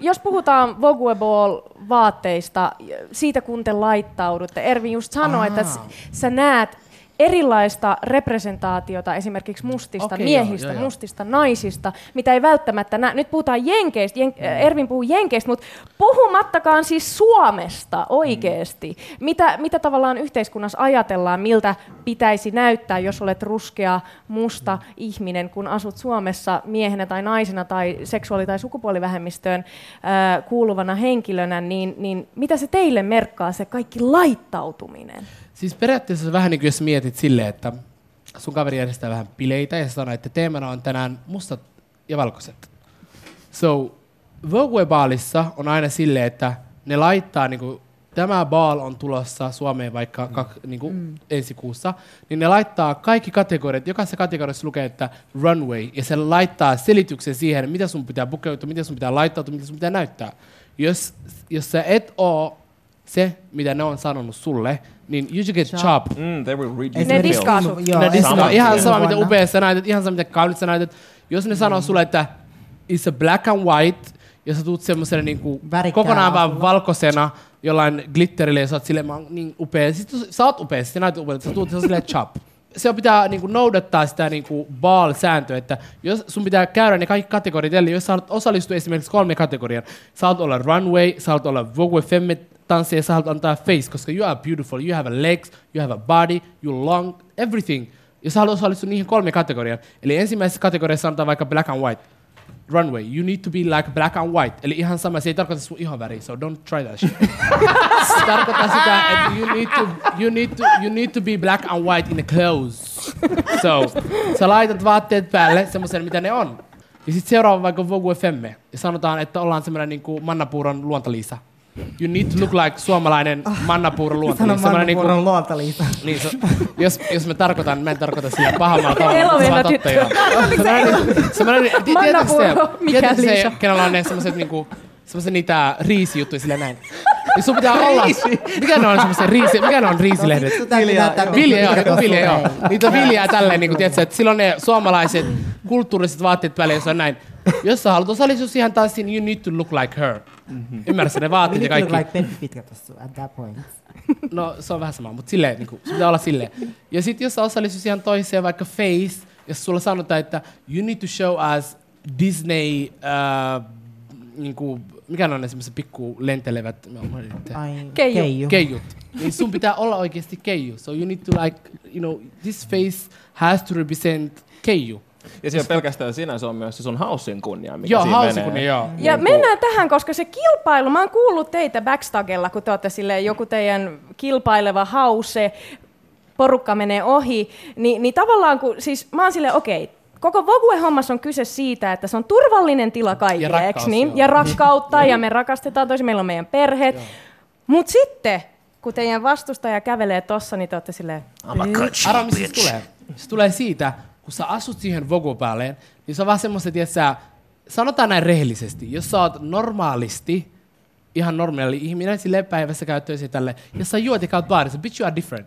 Jos puhutaan Vogue Ball vaatteista, siitä kun te laittaudutte, Ervin just sanoi, että sä näet erilaista representaatiota esimerkiksi mustista Okei, miehistä, joo, joo, joo. mustista naisista, mitä ei välttämättä näe. Nyt puhutaan jenkeistä, jen, äh, Ervin puhuu jenkeistä, mutta puhumattakaan siis Suomesta oikeasti. Mitä, mitä tavallaan yhteiskunnassa ajatellaan, miltä pitäisi näyttää, jos olet ruskea, musta ihminen, kun asut Suomessa miehenä tai naisena tai seksuaali- tai sukupuolivähemmistöön äh, kuuluvana henkilönä, niin, niin mitä se teille merkkaa, se kaikki laittautuminen? Siis periaatteessa vähän niin kuin jos mietit silleen, että sun kaveri järjestää vähän bileitä ja sanoo, että teemana on tänään mustat ja valkoiset. So, Vogue Baalissa on aina silleen, että ne laittaa niin kuin, tämä baal on tulossa Suomeen vaikka kak, niin kuin mm. ensi kuussa, niin ne laittaa kaikki kategoriat, jokaisessa kategoriassa lukee, että runway, ja se laittaa selityksen siihen, mitä sun pitää pukeutua, mitä sun pitää laittautua, mitä sun pitää näyttää. Jos, jos sä et oo se, mitä ne on sanonut sulle, niin you should get Chop. chopped. Mm, they will read you Ne diskaa. Joo, Ne diskaa. Ihan sama, mitä upea sä näytät, ihan sama, mitä kaunis sä näytät. Jos ne sanoo sulle, että it's a black and white, ja sä tuut semmoisena niinku Värikkäällä kokonaan vaan valkoisena jollain glitterillä, ja sä oot silleen, mä oon niin upea. Sitten sä oot upea, sä näytät upealta, sä tuut silleen chop. Se pitää niinku noudattaa sitä niinku ball-sääntöä, että jos sun pitää käydä ne kaikki kategoriat, eli jos sä haluat osallistua esimerkiksi kolme kategoriaan, sä haluat olla runway, sä haluat olla Vogue Femme tanssia, sä haluat antaa face, koska you are beautiful, you have a legs, you have a body, you long, everything. Ja sä haluat osallistua niihin kolme kategoriaan. Eli ensimmäisessä kategoriassa sanotaan vaikka black and white. Runway, you need to be like black and white. Eli ihan sama, se ei tarkoita sun ihon väriä, so don't try that shit. se tarkoittaa sitä, että you need, to, you, need to, you need to be black and white in the clothes. So, sä laitat vaatteet päälle semmoisen, mitä ne on. Ja sitten seuraava vaikka Vogue Femme. Ja sanotaan, että ollaan semmoinen niinku Mannapuuron luontaliisa. You need to look like suomalainen Mannapuuron Sano luontaliisa. Semmoinen niinku, Mannupuoron luontaliisa. niin, se, jos, jos mä tarkoitan, mä en tarkoita sillä pahemmalla tavalla. Eloviina se on totta, tyttö. joo. Semmoinen, ti- tiedätkö se, Mannapuuro, mikä tiedätkö se, kenellä on ne semmoiset niinku, semmoiset niitä riisijuttuja sillä näin. Niin sun pitää olla, mikä ne on semmoiset riisi, mikä ne on riisilehdet? Täytyy näyttää Vilja, joo, joku vilja, joo. Niitä on viljaa tälleen, niin kuin, tiedätkö, että silloin ne suomalaiset kulttuuriset vaatteet päälle, jos on näin. Jos sä haluat osallistua siihen tanssiin, you need to look like her. Ymmärrätkö ne vaatteet ja kaikki? like Peppi Pitkä tossa at that point. No se on vähän sama, mutta silleen, niin kuin, se pitää olla silleen. Ja sitten jos sä osallistuisi siihen toiseen, vaikka Face, jos sulla sanotaan, että you need to show us Disney, uh, niin kuin, mikä on ne semmoiset pikku lentelevät, Keiju. Keiju. keijut. Niin sun pitää olla oikeasti keiju. So you need to like, you know, this face has to represent keiju. Ja se on pelkästään sinä, se on myös se sun haussin kunnia, mikä Joo, siinä menee. kun joo. Ja Niin mennään tähän, koska se kilpailu, mä oon kuullut teitä backstagella, kun te olette silleen, joku teidän kilpaileva hause, porukka menee ohi, niin, niin tavallaan kun, siis mä oon silleen, okei, koko Vogue-hommassa on kyse siitä, että se on turvallinen tila kaikille, rakkaus, eiks niin? joo. Ja rakkautta, ja me rakastetaan tosi, meillä on meidän perheet. Mutta sitten kun teidän vastustaja kävelee tossa, niin te olette silleen, Arvaa, mistä se tulee? Se tulee siitä, kun sä asut siihen Vogue päälle, niin se on vaan semmoista, että sä, sanotaan näin rehellisesti, jos sä oot normaalisti, ihan normaali ihminen, sille päivässä käyt töissä tälle, jos sä juot ja käyt baarissa, bitch you are different.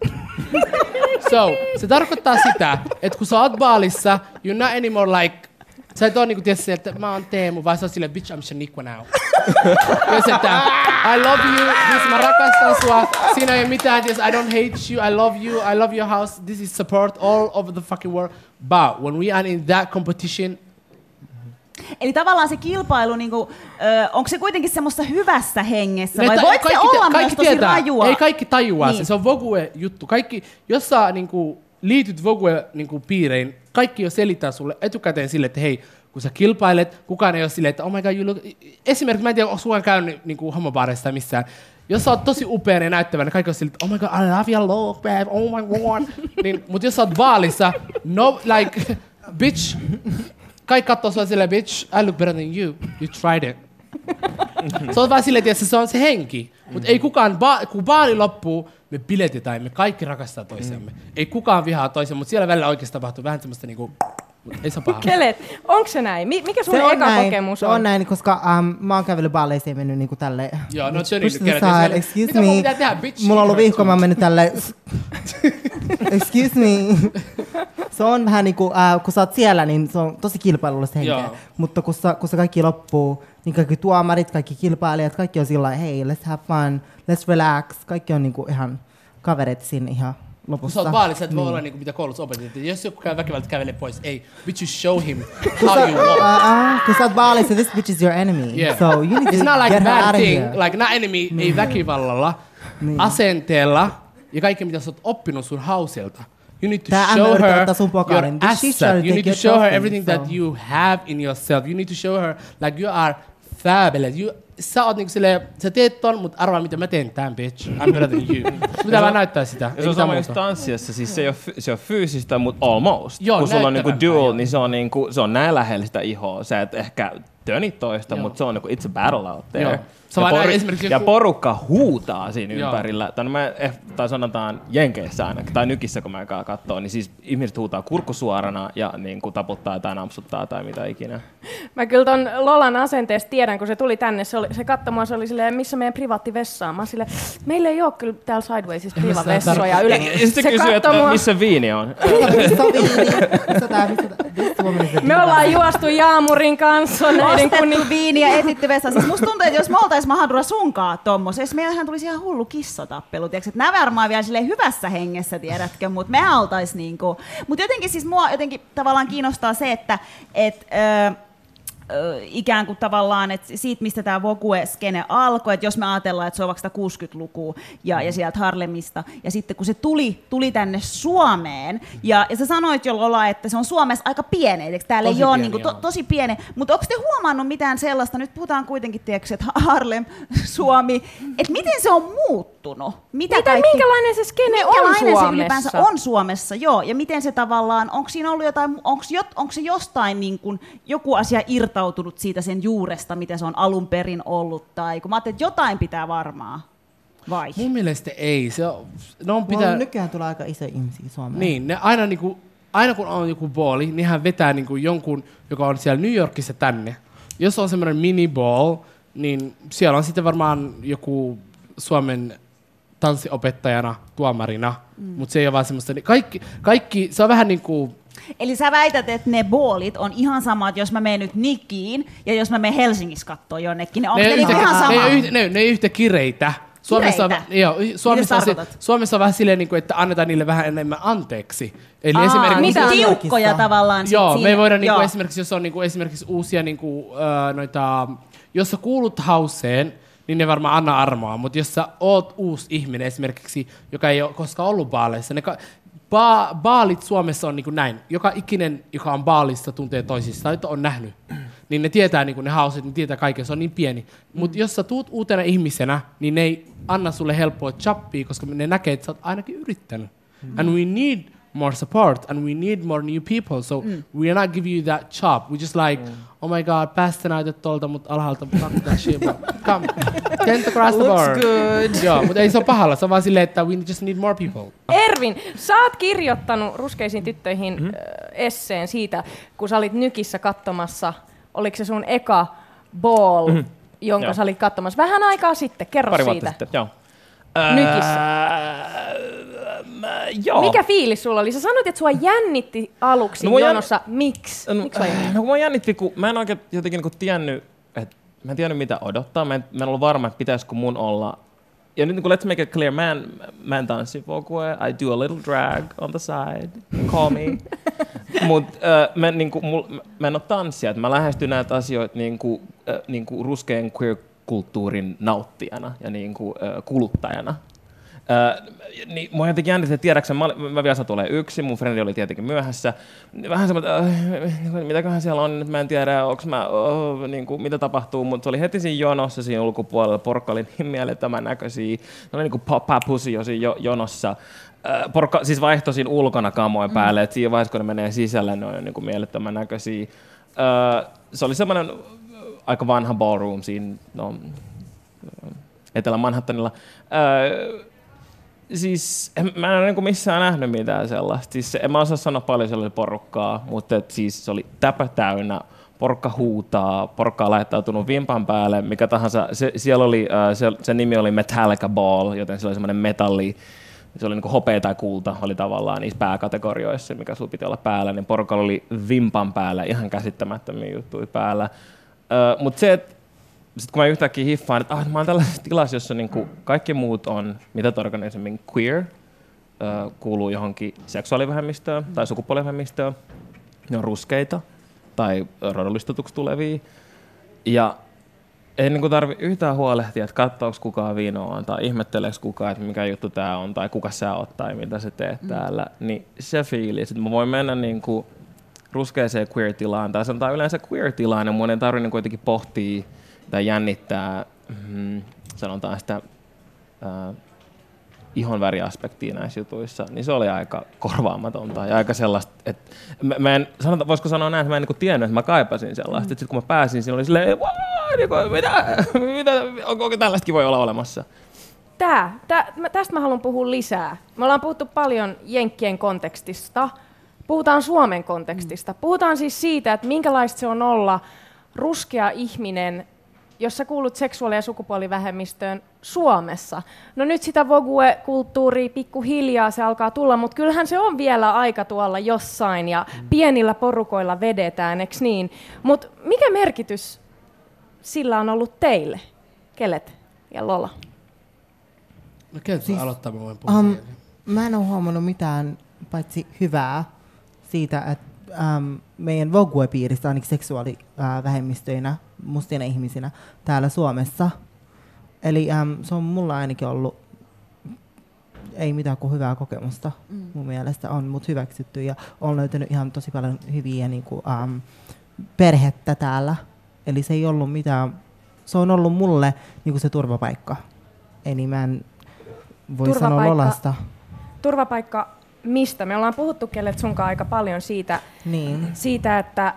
so, se tarkoittaa sitä, että kun sä oot baalissa, you're not anymore like, sä et oo niinku tietysti, että mä oon Teemu, vaan sä oot silleen, bitch I'm Shaniqua now. Jos että I love you, this mä rakastan sua, siinä ei mitään, yes, I don't hate you, I love you, I love your house, this is support all over the fucking world. But when we are in that competition, Eli tavallaan se kilpailu, niin kuin, ö, onko se kuitenkin semmoista hyvässä hengessä, vai voiko se olla myös tosi rajua? Ei kaikki tajuaa niin. Se, se on Vogue-juttu. Kaikki, jos sä niinku, liityt Vogue-piireihin, kaikki jo selittää sulle etukäteen sille, että hei, kun sä kilpailet, kukaan ei ole silleen, että oh my god, you look... Esimerkiksi, mä en tiedä, onko sulla käynyt niinku, homobaareissa tai missään, jos sä oot tosi upea ja näyttävä, niin kaikki on silleen, että oh my god, I love your look, babe, oh my god. niin, mutta jos sä oot vaalissa, no, like, bitch, kaikki katsoo sua silleen, bitch, I look better than you, you tried it. Se on vaan silleen, että se on se henki. Mutta ei kukaan, ba- kun baali loppuu, me biletetään ja me kaikki rakastaa toisiamme. Ei kukaan vihaa toisiaan, mutta siellä välillä oikeasti tapahtuu vähän semmoista niinku, ei se ole paha. kelet, onko se näin? Mi- mikä sun Se on eka näin, kokemus se on? on näin, koska um, mä oon kävellyt baaleissa ja mennyt niinku tälle. Joo, no se side, siellä. Excuse Mitä mun me. pitää tehdä, bitch? Mulla on ollut vihko, mä oon mennyt tälle. Excuse me. se on vähän niinku, äh, kun sä oot siellä, niin se on tosi kilpailullista henkeä. Joo. Mutta kun, sä, kun se kaikki loppuu, niin kaikki tuomarit, kaikki kilpailijat, kaikki on sillä lailla, hei, let's have fun, let's relax. Kaikki on niinku ihan kavereita siinä ihan lopussa. sä oot baalissa, et voi Niin. olla niinku mitä koulussa opetettiin. Jos joku käy väkivalta kävelee pois, ei, bitch you show him how you walk. Uh, uh, sä oot baalissa, this bitch is your enemy. Yeah. So you need It's to not like get bad thing, here. like not enemy, ei väkivallalla, asenteella ja kaikki mitä sä oot oppinut sun hauselta. You need to Tää show her your asset. You need to show her everything that so- you have in yourself. You need to show her like you are fabulous. You, sä oot niinku silleen, sä teet ton, mutta arvaa mitä mä teen tän bitch. I'm better than you. Mitä vaan näyttää sitä. Ja se on sama just tanssiassa, siis se ei ole, se on fyysistä, mutta almost. Joo, Kun sulla on niinku dual, niin se on, niinku, se on näin lähellä sitä ihoa. Sä et ehkä tönit toista, mutta se on niinku, it's a battle out there. Joo. Se Ja, näin esimerkiksi ja joku- porukka huutaa siinä Joo. ympärillä. Tai, no mä, eh, tai sanotaan Jenkeissä ainakin, tai Nykissä kun mä käyn kattoo, niin siis ihmiset huutaa kurkkusuorana ja niin kuin taputtaa tai nampsuttaa tai mitä ikinä. Mä kyllä ton Lolan asenteesta tiedän, kun se tuli tänne, se, oli, se katsoi mua, se oli silleen, missä meidän privaattivessa on. Mä oon silleen, meillä ei ole kyllä täällä Sidewaysissa privavessoja. Yle- Ja, ja sitten se kysyy, että mua. missä viini on. Me ollaan juostu Jaamurin kanssa näiden kunni... Ostettu viiniä, etitty vessassa. Siis musta tuntuu, että jos me oltais Mahadura sunkaan tommosessa, meillähän tulisi ihan hullu kissotappelu. Tiedätkö? Nämä varmaan vielä silleen hyvässä hengessä, tiedätkö, mutta me oltais niinku... Mutta jotenkin siis mua jotenkin tavallaan kiinnostaa se, että et, ö, ö, ikään kuin tavallaan, että siitä, mistä tämä Vogue-skene alkoi, että jos me ajatellaan, että se on vaikka sitä 60-lukua ja, ja sieltä Harlemista, ja sitten kun se tuli, tuli tänne Suomeen, ja, ja sä sanoit jo Lola, että se on Suomessa aika pieni, eikö täällä Tosi ei ole pieni, niin kuin, to, tosi pieni, mutta onko te huomannut mitään sellaista, nyt puhutaan kuitenkin, tiedätkö, että Harlem, Suomi, että miten se on muuttunut? Mitä Mitä, minkälainen se skene on minkälainen se Suomessa? ylipäänsä on Suomessa, joo, ja miten se tavallaan, onko siinä ollut jotain, onko, jot, se jostain niin kuin, joku asia irtautunut siitä sen juuresta, mitä se on alun perin ollut, tai kun mä ajattelin, että jotain pitää varmaa, vai? Mun mielestä ei. Se on, ne on Pitää... pitää, nykyään tulee aika iso ihmisiä Suomeen. Niin, ne aina, niinku, aina kun on joku booli, niin hän vetää niinku jonkun, joka on siellä New Yorkissa tänne. Jos on semmoinen mini-ball, niin siellä on sitten varmaan joku Suomen tanssiopettajana, tuomarina, mm. mutta se ei ole vaan semmoista, niin kaikki, kaikki, se on vähän niin kuin, Eli sä väität, että ne boolit on ihan samat, jos mä menen nyt Nikiin, ja jos mä menen Helsingissä katsoa jonnekin, niin onko ne, ne, ei niinku yhtä, ihan ne, sama? ei ole yhtä, ne, ne yhtä kireitä. Suomessa on, Kireitä? joo, Suomessa, on, se? Suomessa on vähän silleen, niin kuin, että annetaan niille vähän enemmän anteeksi. Eli Aa, esimerkiksi, mitä tiukkoja tavallaan Joo, siinä. me ei voida niinku Joo. esimerkiksi, jos on niinku esimerkiksi uusia niinku, äh, noita, jos sä kuulut hauseen, niin ne varmaan anna armoa, mutta jos sä oot uusi ihminen esimerkiksi, joka ei ole koskaan ollut baaleissa, ne ka- ba- baalit Suomessa on niinku näin. Joka ikinen, joka on baalissa, tuntee toisistaan, että on nähnyt. Niin ne tietää niinku ne hauset, ne tietää kaiken, se on niin pieni. Mutta jos sä tuut uutena ihmisenä, niin ne ei anna sulle helppoa chappia, koska ne näkee, että sä oot ainakin yrittänyt. And we need more support and we need more new people. So Mm. we're not giving you that chop. We just like, oh my god, päästä näytöt tuolta, mutta alhaalta fuck that shit. But come, get across the Looks board. good. Joo, mutta ei se ole pahalla. Se on vaan silleen, että we just need more people. Ervin, sä oot kirjoittanut ruskeisiin tyttöihin mm-hmm. esseen siitä, kun sä olit nykissä katsomassa, oliko se sun eka ball, mm-hmm. jonka Joo. sä olit katsomassa vähän aikaa sitten. Kerro Pari vuotta siitä. sitten, joo. Nykissä. Mä- joo. Mikä fiilis sulla oli? Sä sanoit, että sua jännitti aluksi No no, jonossa. Miksi? No, Miksi sua jännitti? no kun mä jännitti, kun mä en oikein jotenkin niin tiennyt, että mä en tiennyt mitä odottaa. Mä en, mä en ollut varma, että pitäisikö mun olla. Ja nyt niin kuin let's make it clear, mä en, mä en tanssi Vogue, I do a little drag on the side, call me. Mut äh, mä, niin kuin, mul, mä- en ole tanssija, että mä lähestyn näitä asioita niin kuin, äh, niin kuin ruskean queer-kulttuurin nauttijana ja niin kuin, kuluttajana. Äh, niin mua jotenkin jännitti, että tiedäksä, mä, olin- mä vielä tulee yksi, mun frendi oli tietenkin myöhässä. Vähän semmoinen, äh, mitäköhän siellä on, mä en tiedä, onks mä, oh, niin kuin, mitä tapahtuu, mutta se oli heti siinä jonossa siinä ulkopuolella, porkka oli niin mielettömän näköisiä, ne oli niin kuin papusi jo siinä jo, jonossa. Äh, porkka siis vaihtoi siinä ulkona kamoin päälle, että siinä vaiheessa kun ne menee sisälle, ne on niin kuin mielettömän näköisiä. Äh, se oli semmoinen aika vanha ballroom siinä, no, Etelä-Manhattanilla. Öö, siis en, mä en ole niinku missään nähnyt mitään sellaista. Siis, en mä osaa sanoa paljon siellä oli porukkaa, mutta et, siis se oli täpä täynnä. Porukka huutaa, porukka on laittautunut vimpan päälle, mikä tahansa. Se, siellä oli, äh, se, se, nimi oli Metallica Ball, joten se oli semmoinen metalli, se oli niinku hopea tai kulta, oli tavallaan niissä pääkategorioissa, mikä sulla piti olla päällä, niin porukalla oli vimpan päällä, ihan käsittämättömiä juttuja päällä. Mutta se, että sitten kun mä yhtäkkiä hiffaan, että ah, mä oon tällaisessa tilassa, jossa niinku kaikki muut on mitä tarkoituksemmin queer, ö, kuuluu johonkin seksuaalivähemmistöön tai sukupuolivähemmistöön, ne on ruskeita tai rodullistetuksi tulevia. Ja ei niinku tarvi yhtään huolehtia, että katsoako kukaan vinoa tai ihmetteleekö kukaan, että mikä juttu tämä on tai kuka sä oot tai mitä sä teet mm. täällä. Niin se fiilis, että mä voin mennä niinku ruskeeseen queer-tilaan tai sanotaan yleensä queer-tilaan ja mun ei tarvitse niinku jotenkin pohtia tai jännittää, mm, sanotaan sitä äh, ihonväriaspektia näissä jutuissa, niin se oli aika korvaamatonta ja aika sellaista, että mä, mä en, sanota, voisiko sanoa näin, että mä en niin tiennyt, että mä kaipasin sellaista, mm. että kun mä pääsin, siinä oli silleen, "Wow, niin mitä, mitä, onko, onko tällaistakin voi olla olemassa? Tää, tää, mä, tästä mä haluan puhua lisää. Me ollaan puhuttu paljon Jenkkien kontekstista. Puhutaan Suomen kontekstista. Puhutaan siis siitä, että minkälaista se on olla ruskea ihminen, jos sä kuulut seksuaali- ja sukupuolivähemmistöön Suomessa. No nyt sitä Vogue-kulttuuria pikkuhiljaa se alkaa tulla, mutta kyllähän se on vielä aika tuolla jossain ja pienillä porukoilla vedetään, eks niin? Mutta mikä merkitys sillä on ollut teille, Kelet ja Lola? No Siis, aloittaa, mä voin puhua. Um, mä en ole huomannut mitään paitsi hyvää siitä, että um, meidän Vogue-piirissä ainakin seksuaalivähemmistöinä, mustina ihmisinä täällä Suomessa. Eli um, se on mulla ainakin ollut ei mitään kuin hyvää kokemusta mm. mun mielestä on mut hyväksytty ja on löytänyt ihan tosi paljon hyviä niin kuin, um, perhettä täällä. Eli se ei ollut mitään, se on ollut mulle niin kuin se turvapaikka. Eli mä en voi sanoa. Lolasta. Turvapaikka mistä? Me ollaan puhuttu Kelet sunkaan aika paljon siitä, Niin. siitä että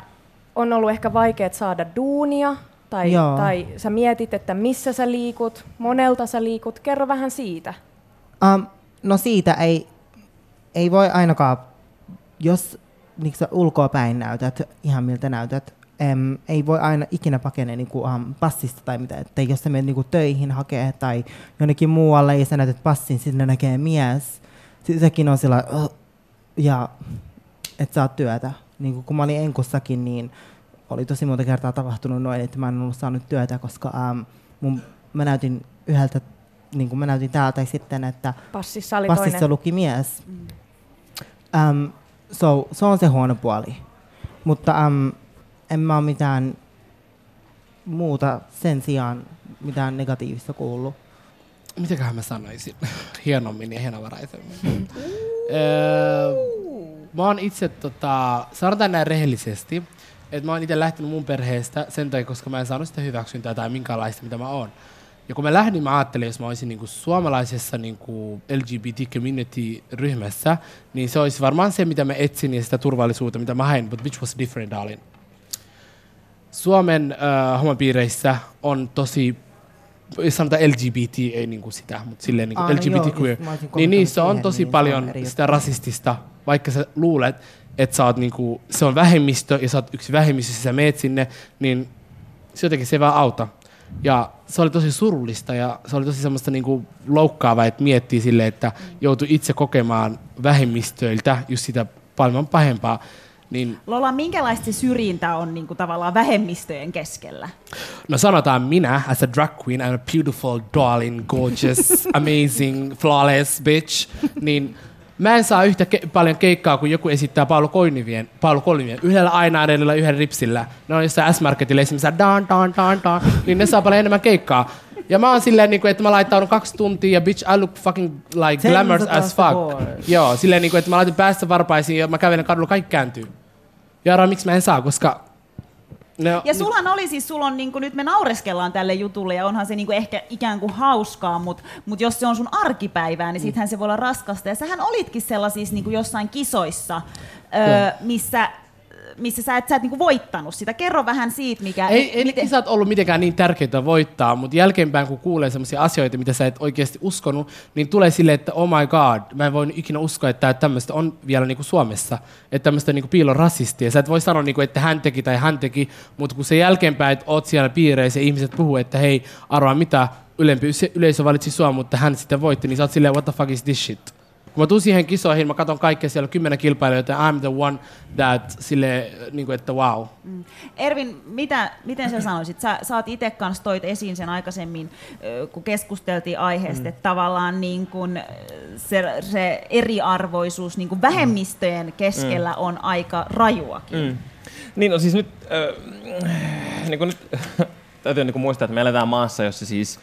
on ollut ehkä vaikea saada duunia, tai, Joo. tai sä mietit, että missä sä liikut, monelta sä liikut. Kerro vähän siitä. Um, no siitä ei, ei voi ainakaan, jos niin sä ulkoa päin näytät, ihan miltä näytät, em, ei voi aina ikinä pakenee niinku, um, passista tai mitä, että jos sä menet niinku, töihin hakee tai jonnekin muualle ja sä näytät passin, sinne näkee mies, sekin on sillä ja että saat työtä. Niin kun mä olin Enkussakin, niin oli tosi monta kertaa tapahtunut noin, että mä en ollut saanut työtä, koska um, mun, mä näytin yhdeltä, niin kuin mä näytin täältä sitten, että Passissa oli passissa toinen. luki mies. Um, so, se on se huono puoli. Mutta um, en mä ole mitään muuta sen sijaan mitään negatiivista kuullut. Mitäköhän mä sanoisin hienommin ja hienovaraisemmin? Öö, mä oon itse, tota, sanotaan näin rehellisesti, että mä oon itse lähtenyt mun perheestä sen takia, koska mä en saanut sitä hyväksyntää tai minkälaista, mitä mä oon. Ja kun mä lähdin, mä ajattelin, jos mä olisin niin kuin suomalaisessa niin kuin LGBT-community-ryhmässä, niin se olisi varmaan se, mitä mä etsin ja sitä turvallisuutta, mitä mä hain, but which was different, darling. Suomen äh, homopiireissä on tosi sanotaan LGBT, ei niinku sitä, mutta silleen niinku Aa, no LGBT joo, queer, niin niissä on tosi niin paljon sitä rasistista, vaikka sä luulet, että sä oot niinku, se on vähemmistö ja sä oot yksi vähemmistö, ja sä meet sinne, niin se jotenkin se ei vaan auta. Ja se oli tosi surullista ja se oli tosi semmoista niinku loukkaavaa, että miettii silleen, että joutui itse kokemaan vähemmistöiltä just sitä paljon pahempaa. Niin Lola, minkälaista se syrjintä on niin kuin, tavallaan vähemmistöjen keskellä? No sanotaan minä, as a drag queen, I'm a beautiful, darling, gorgeous, amazing, flawless bitch, niin mä en saa yhtä ke- paljon keikkaa, kun joku esittää Paolo Koinivien, Paolo Koinivien yhdellä ainaidella yhden ripsillä. Ne on jossain S-Marketilla esimerkiksi dan, dan, dan, dan, niin ne saa paljon enemmän keikkaa. Ja mä oon silleen, niin kuin, että mä laittaudun kaksi tuntia ja bitch, I look fucking like Ten glamorous as fuck. board. Joo, silleen, niin kuin, että mä laitan päästä varpaisiin ja mä kävelen kadulla, kaikki kääntyy. Jaara, miksi mä en saa, koska... Ne, Ja sullahan oli siis, sulla on, niin kuin, nyt me naureskellaan tälle jutulle ja onhan se niin kuin ehkä ikään kuin hauskaa, mutta mut jos se on sun arkipäivää, niin siitähän se voi olla raskasta. Ja sähän olitkin sellaisissa niin kuin jossain kisoissa, öö, missä, missä sä et, sä et niin kuin voittanut sitä. Kerro vähän siitä, mikä... Ei, ei miten- kisat ollut mitenkään niin tärkeitä voittaa, mutta jälkeenpäin kun kuulee sellaisia asioita, mitä sä et oikeasti uskonut, niin tulee silleen, että oh my god, mä en voi ikinä uskoa, että tämmöistä on vielä niinku Suomessa, että tämmöistä niinku piilon rasistia. Sä et voi sanoa, niinku, että hän teki tai hän teki, mutta kun se jälkeenpäin, että oot siellä piireissä ja ihmiset puhuu, että hei, arvaa mitä, ylempi yleisö valitsi sua, mutta hän sitten voitti, niin sä oot silleen, what the fuck is this shit? Kun mä tuun siihen kisoihin, mä katson kaikkea, siellä on kymmenen kilpailijoita, ja I'm the one that sille, niin kuin, että wow. Ervin, mitä, miten sä sanoisit? Sä, sä oot itse kanssa toit esiin sen aikaisemmin, kun keskusteltiin aiheesta, mm. että tavallaan niin kun se, se eriarvoisuus niin kun vähemmistöjen keskellä mm. on aika rajuakin. Mm. Niin, no siis nyt, äh, niin kuin nyt täytyy niin kuin muistaa, että me eletään maassa, jossa siis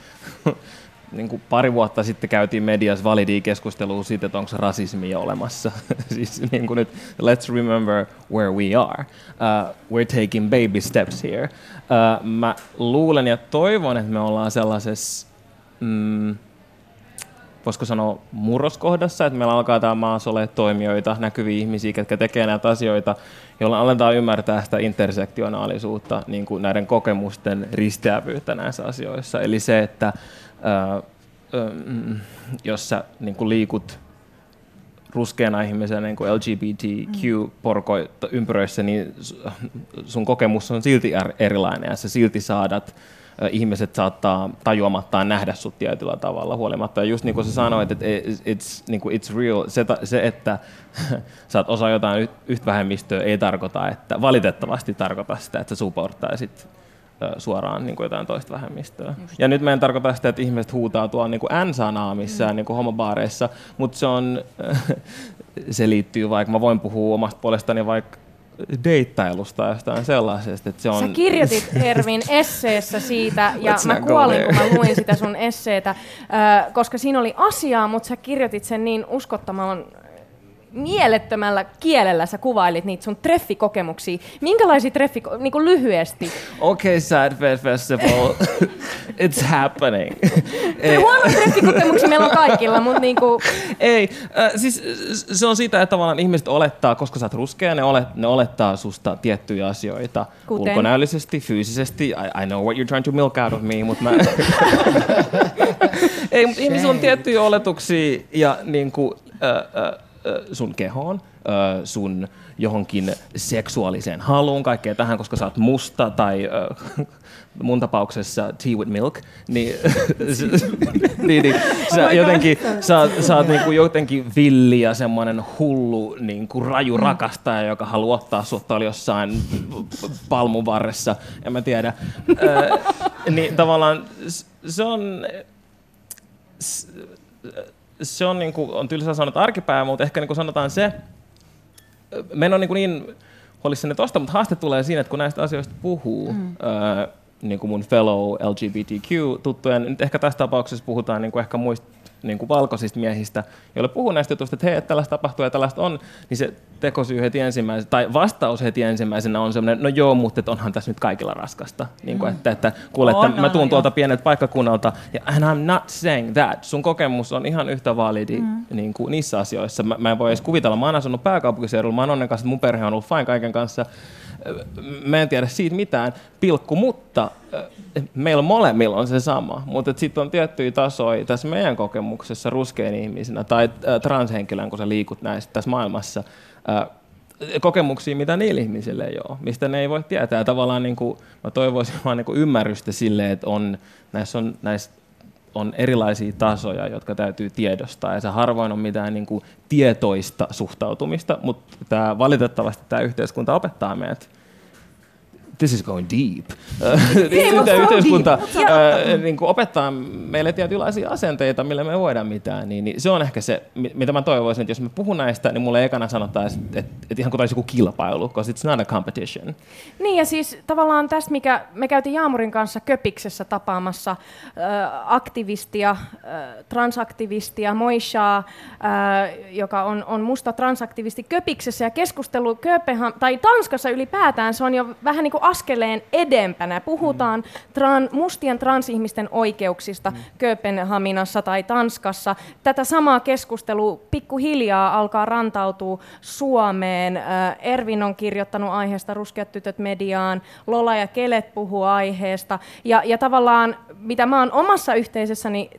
niin kuin pari vuotta sitten käytiin mediassa validia keskustelua siitä, että onko rasismia olemassa. siis niin kuin nyt, let's remember where we are. Uh, we're taking baby steps here. Uh, mä luulen ja toivon, että me ollaan sellaisessa, mm, voisiko sanoa murroskohdassa, että meillä alkaa tämä maassa olla toimijoita, näkyviä ihmisiä, jotka tekee näitä asioita, joilla aletaan ymmärtää sitä intersektionaalisuutta, niin kuin näiden kokemusten risteävyyttä näissä asioissa. Eli se, että ää, äm, jos sä niin kuin liikut ruskeana ihmisenä niin LGBTQ-ympyröissä, niin s- sun kokemus on silti er- erilainen ja sä silti saadat ihmiset saattaa tajuamattaan nähdä sut tietyllä tavalla huolimatta. Ja just niin kuin sä sanoit, että it's, niin kuin it's real, se, se että sä oot osa jotain yhtä vähemmistöä, ei tarkoita, että valitettavasti tarkoita sitä, että sä supporttaisit ö, suoraan niin kuin jotain toista vähemmistöä. Ja nyt mä en tarkoita sitä, että ihmiset huutaa tuolla niin kuin N-sanaa missään niin kuin homobaareissa, mutta se on, se liittyy vaikka, mä voin puhua omasta puolestani vaikka deittailusta ja jostain sellaisesta, että se on... Sä kirjoitit Ervin esseessä siitä, ja mä kuolin, kun mä luin sitä sun esseetä, koska siinä oli asiaa, mutta sä kirjoitit sen niin uskottavan mielettömällä kielellä sä kuvailit niitä sun treffikokemuksia. Minkälaisia treffi, niin kuin lyhyesti? Okay, Sad Fed Festival, it's happening. Ei, Huonoja treffikokemuksia meillä on kaikilla, mutta niin kuin, ei. Äh, siis se on sitä, että tavallaan ihmiset olettaa, koska sä oot ruskea, ne, olet, ne olettaa susta tiettyjä asioita. Kuten? Ulkonäöllisesti, fyysisesti. I, I know what you're trying to milk out of me, mutta mä... ei, mutta ihmisillä on tiettyjä oletuksia ja niin kuin, äh, äh, sun kehoon, sun johonkin seksuaaliseen haluun, kaikkea tähän, koska sä oot musta tai mun tapauksessa tea with milk, niin, niin, niin sä jotenkin, sä, sä oot niinku jotenkin villi ja semmoinen hullu niinku raju rakastaja, joka haluaa ottaa sut tuolla jossain palmun varressa, en mä tiedä. Niin tavallaan se on se on, niin kuin, on tylsä sanoa, että arkipäivä, mutta ehkä niin kuin sanotaan se, me en ole niin, niin huolissani tosta, mutta haaste tulee siinä, että kun näistä asioista puhuu, mm. ää, niin kuin mun fellow LGBTQ-tuttujen, nyt ehkä tässä tapauksessa puhutaan niin kuin ehkä muista niin kuin valkoisista miehistä, joille puhuu näistä jutuista, että hei, että tällaista tapahtuu ja tällaista on, niin se tekosyy heti ensimmäisenä, tai vastaus heti ensimmäisenä on semmoinen, no joo, mutta että onhan tässä nyt kaikilla raskasta. Niin kuin, että, että kuule, että On, mä tuun tuolta pienet paikkakunnalta, ja and I'm not saying that. Sun kokemus on ihan yhtä validi mm. niin kuin niissä asioissa. Mä, mä en voi edes kuvitella, mä oon asunut pääkaupunkiseudulla, mä oon onnen kanssa, että mun perhe on ollut fine kaiken kanssa. Mä en tiedä siitä mitään, pilkku, mutta meillä molemmilla on se sama. Mutta sitten on tiettyjä tasoja tässä meidän kokemuksessa ruskein ihmisinä tai transhenkilön, kun sä liikut näissä tässä maailmassa, kokemuksia, mitä niillä ihmisillä ei ole, mistä ne ei voi tietää. Tavallaan niin kuin, mä toivoisin vaan niin kuin ymmärrystä sille, että on, näissä, on, näissä on erilaisia tasoja, jotka täytyy tiedostaa, ja se harvoin on mitään niin kuin tietoista suhtautumista, mutta tämä, valitettavasti tämä yhteiskunta opettaa meidät this is going deep. Tämä yhteiskunta ää, niin kuin opettaa meille tietynlaisia asenteita, millä me ei voida mitään. Niin, niin se on ehkä se, mi- mitä mä toivoisin, että jos mä puhun näistä, niin mulle ekana sanottaisiin, että, että, että ihan kuin olisi joku kilpailu, because it's not a competition. Niin ja siis tavallaan tästä, mikä me käytiin Jaamurin kanssa Köpiksessä tapaamassa äh, aktivistia, äh, transaktivistia, Moishaa, äh, joka on, on musta transaktivisti Köpiksessä ja keskustelu Kööpenham- tai Tanskassa ylipäätään, se on jo vähän niin kuin askeleen edempänä. Puhutaan tran, mustien transihmisten oikeuksista Kööpenhaminassa tai Tanskassa. Tätä samaa keskustelua pikkuhiljaa alkaa rantautua Suomeen. Äh, Ervin on kirjoittanut aiheesta Ruskeat tytöt mediaan, Lola ja Kelet puhuu aiheesta. Ja, ja tavallaan, mitä mä oon omassa yhteisössäni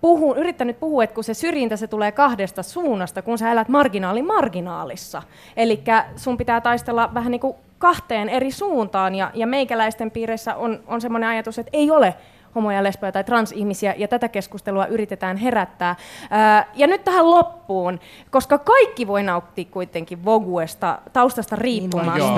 puhun, yrittänyt puhua, että kun se syrjintä se tulee kahdesta suunnasta, kun sä elät marginaali marginaalissa. Eli sun pitää taistella vähän niin kuin kahteen eri suuntaan, ja, ja meikäläisten piireissä on, on semmoinen ajatus, että ei ole homoja, lesboja tai transihmisiä, ja tätä keskustelua yritetään herättää. Ää, ja nyt tähän loppuun, koska kaikki voi nauttia kuitenkin Voguesta taustasta riippumatta. Joo.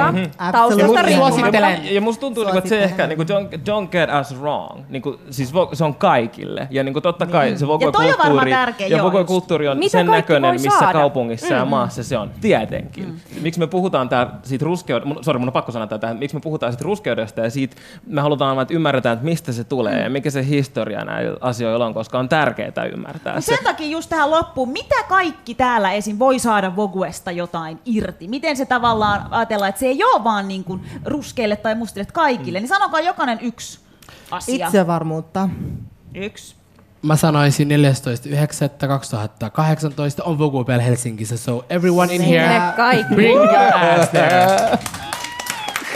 Taustasta riippumatta. Ja musta tuntuu, niinku, että se ehkä, niinku, don't, don't get us wrong. Niinku, siis vo- se on kaikille. Ja niinku, totta kai se Ja on varmaan Vogue-kulttuuri, tärkeä, ja joo, Vogue-kulttuuri on Mitä sen näköinen, missä saada? kaupungissa ja Mm. maassa se on. Tietenkin. Mm. Miksi me puhutaan tää siitä ruskeudesta, mun, sorry, mun on pakko sanoa tätä, miksi me puhutaan siitä ruskeudesta ja siitä, me halutaan vaan, että ymmärretään, että mistä se tulee ja mikä se historia näillä asioilla on, koska on tärkeää ymmärtää Mut se. sen takia just tähän loppuun, mitä kaikki täällä esim. voi saada Voguesta jotain irti? Miten se tavallaan ajatellaan, että se ei ole vaan niin kuin ruskeille tai mustille, kaikille? Niin sanokaa jokainen yksi asia. Itsevarmuutta. Yksi. Mä sanoisin 14.9.2018 on Vogue Bell Helsingissä, so everyone in here, kaikki. bring your ass there.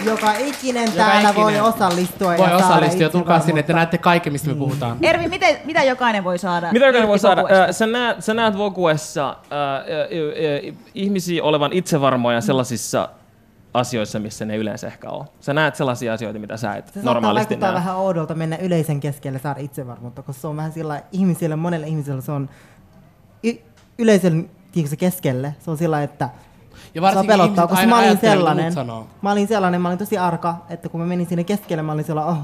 Joka ikinen täällä voi ikinen. osallistua. Voi ja osallistua ja tulkaa sinne, että näette kaikki, mistä me puhutaan. Ervi, miten, mitä jokainen voi saada? Mitä jokainen voi saada? Äh, Sä näet, sä näet Voguessa äh, äh, äh, ihmisiä olevan itsevarmoja sellaisissa asioissa, missä ne yleensä ehkä on. Sä näet sellaisia asioita, mitä sä et Se normaalisti näe. vähän oudolta mennä yleisen keskelle saada itsevarmuutta, koska se on vähän sillä ihmisille, monelle ihmiselle se on y- yleisön tiedätkö, keskelle. Se on sillä että Ja se varsinkin pelottaa, ihmiset koska mä olin sellainen. Mä olin sellainen, mä olin tosi arka, että kun mä menin sinne keskelle, mä olin sellainen, oh.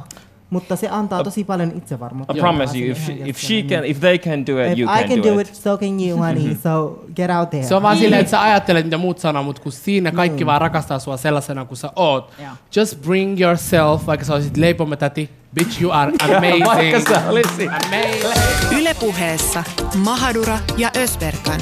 Mutta se antaa tosi paljon itsevarmuutta. I promise you, if, she, if she can, if they can do it, If you I can, can do, do it, so can you, honey. So get out there. Se on vaan silleen, että sä ajattelet, mitä muut sanoo, mutta kun siinä kaikki vaan rakastaa sua sellaisena kuin sä oot. Joo. Just bring yourself, vaikka sä olisit leipomätäti. Bitch, you are amazing. Vaikka sä olisit. Amazing. Ylepuheessa Mahadura ja Ösberkan.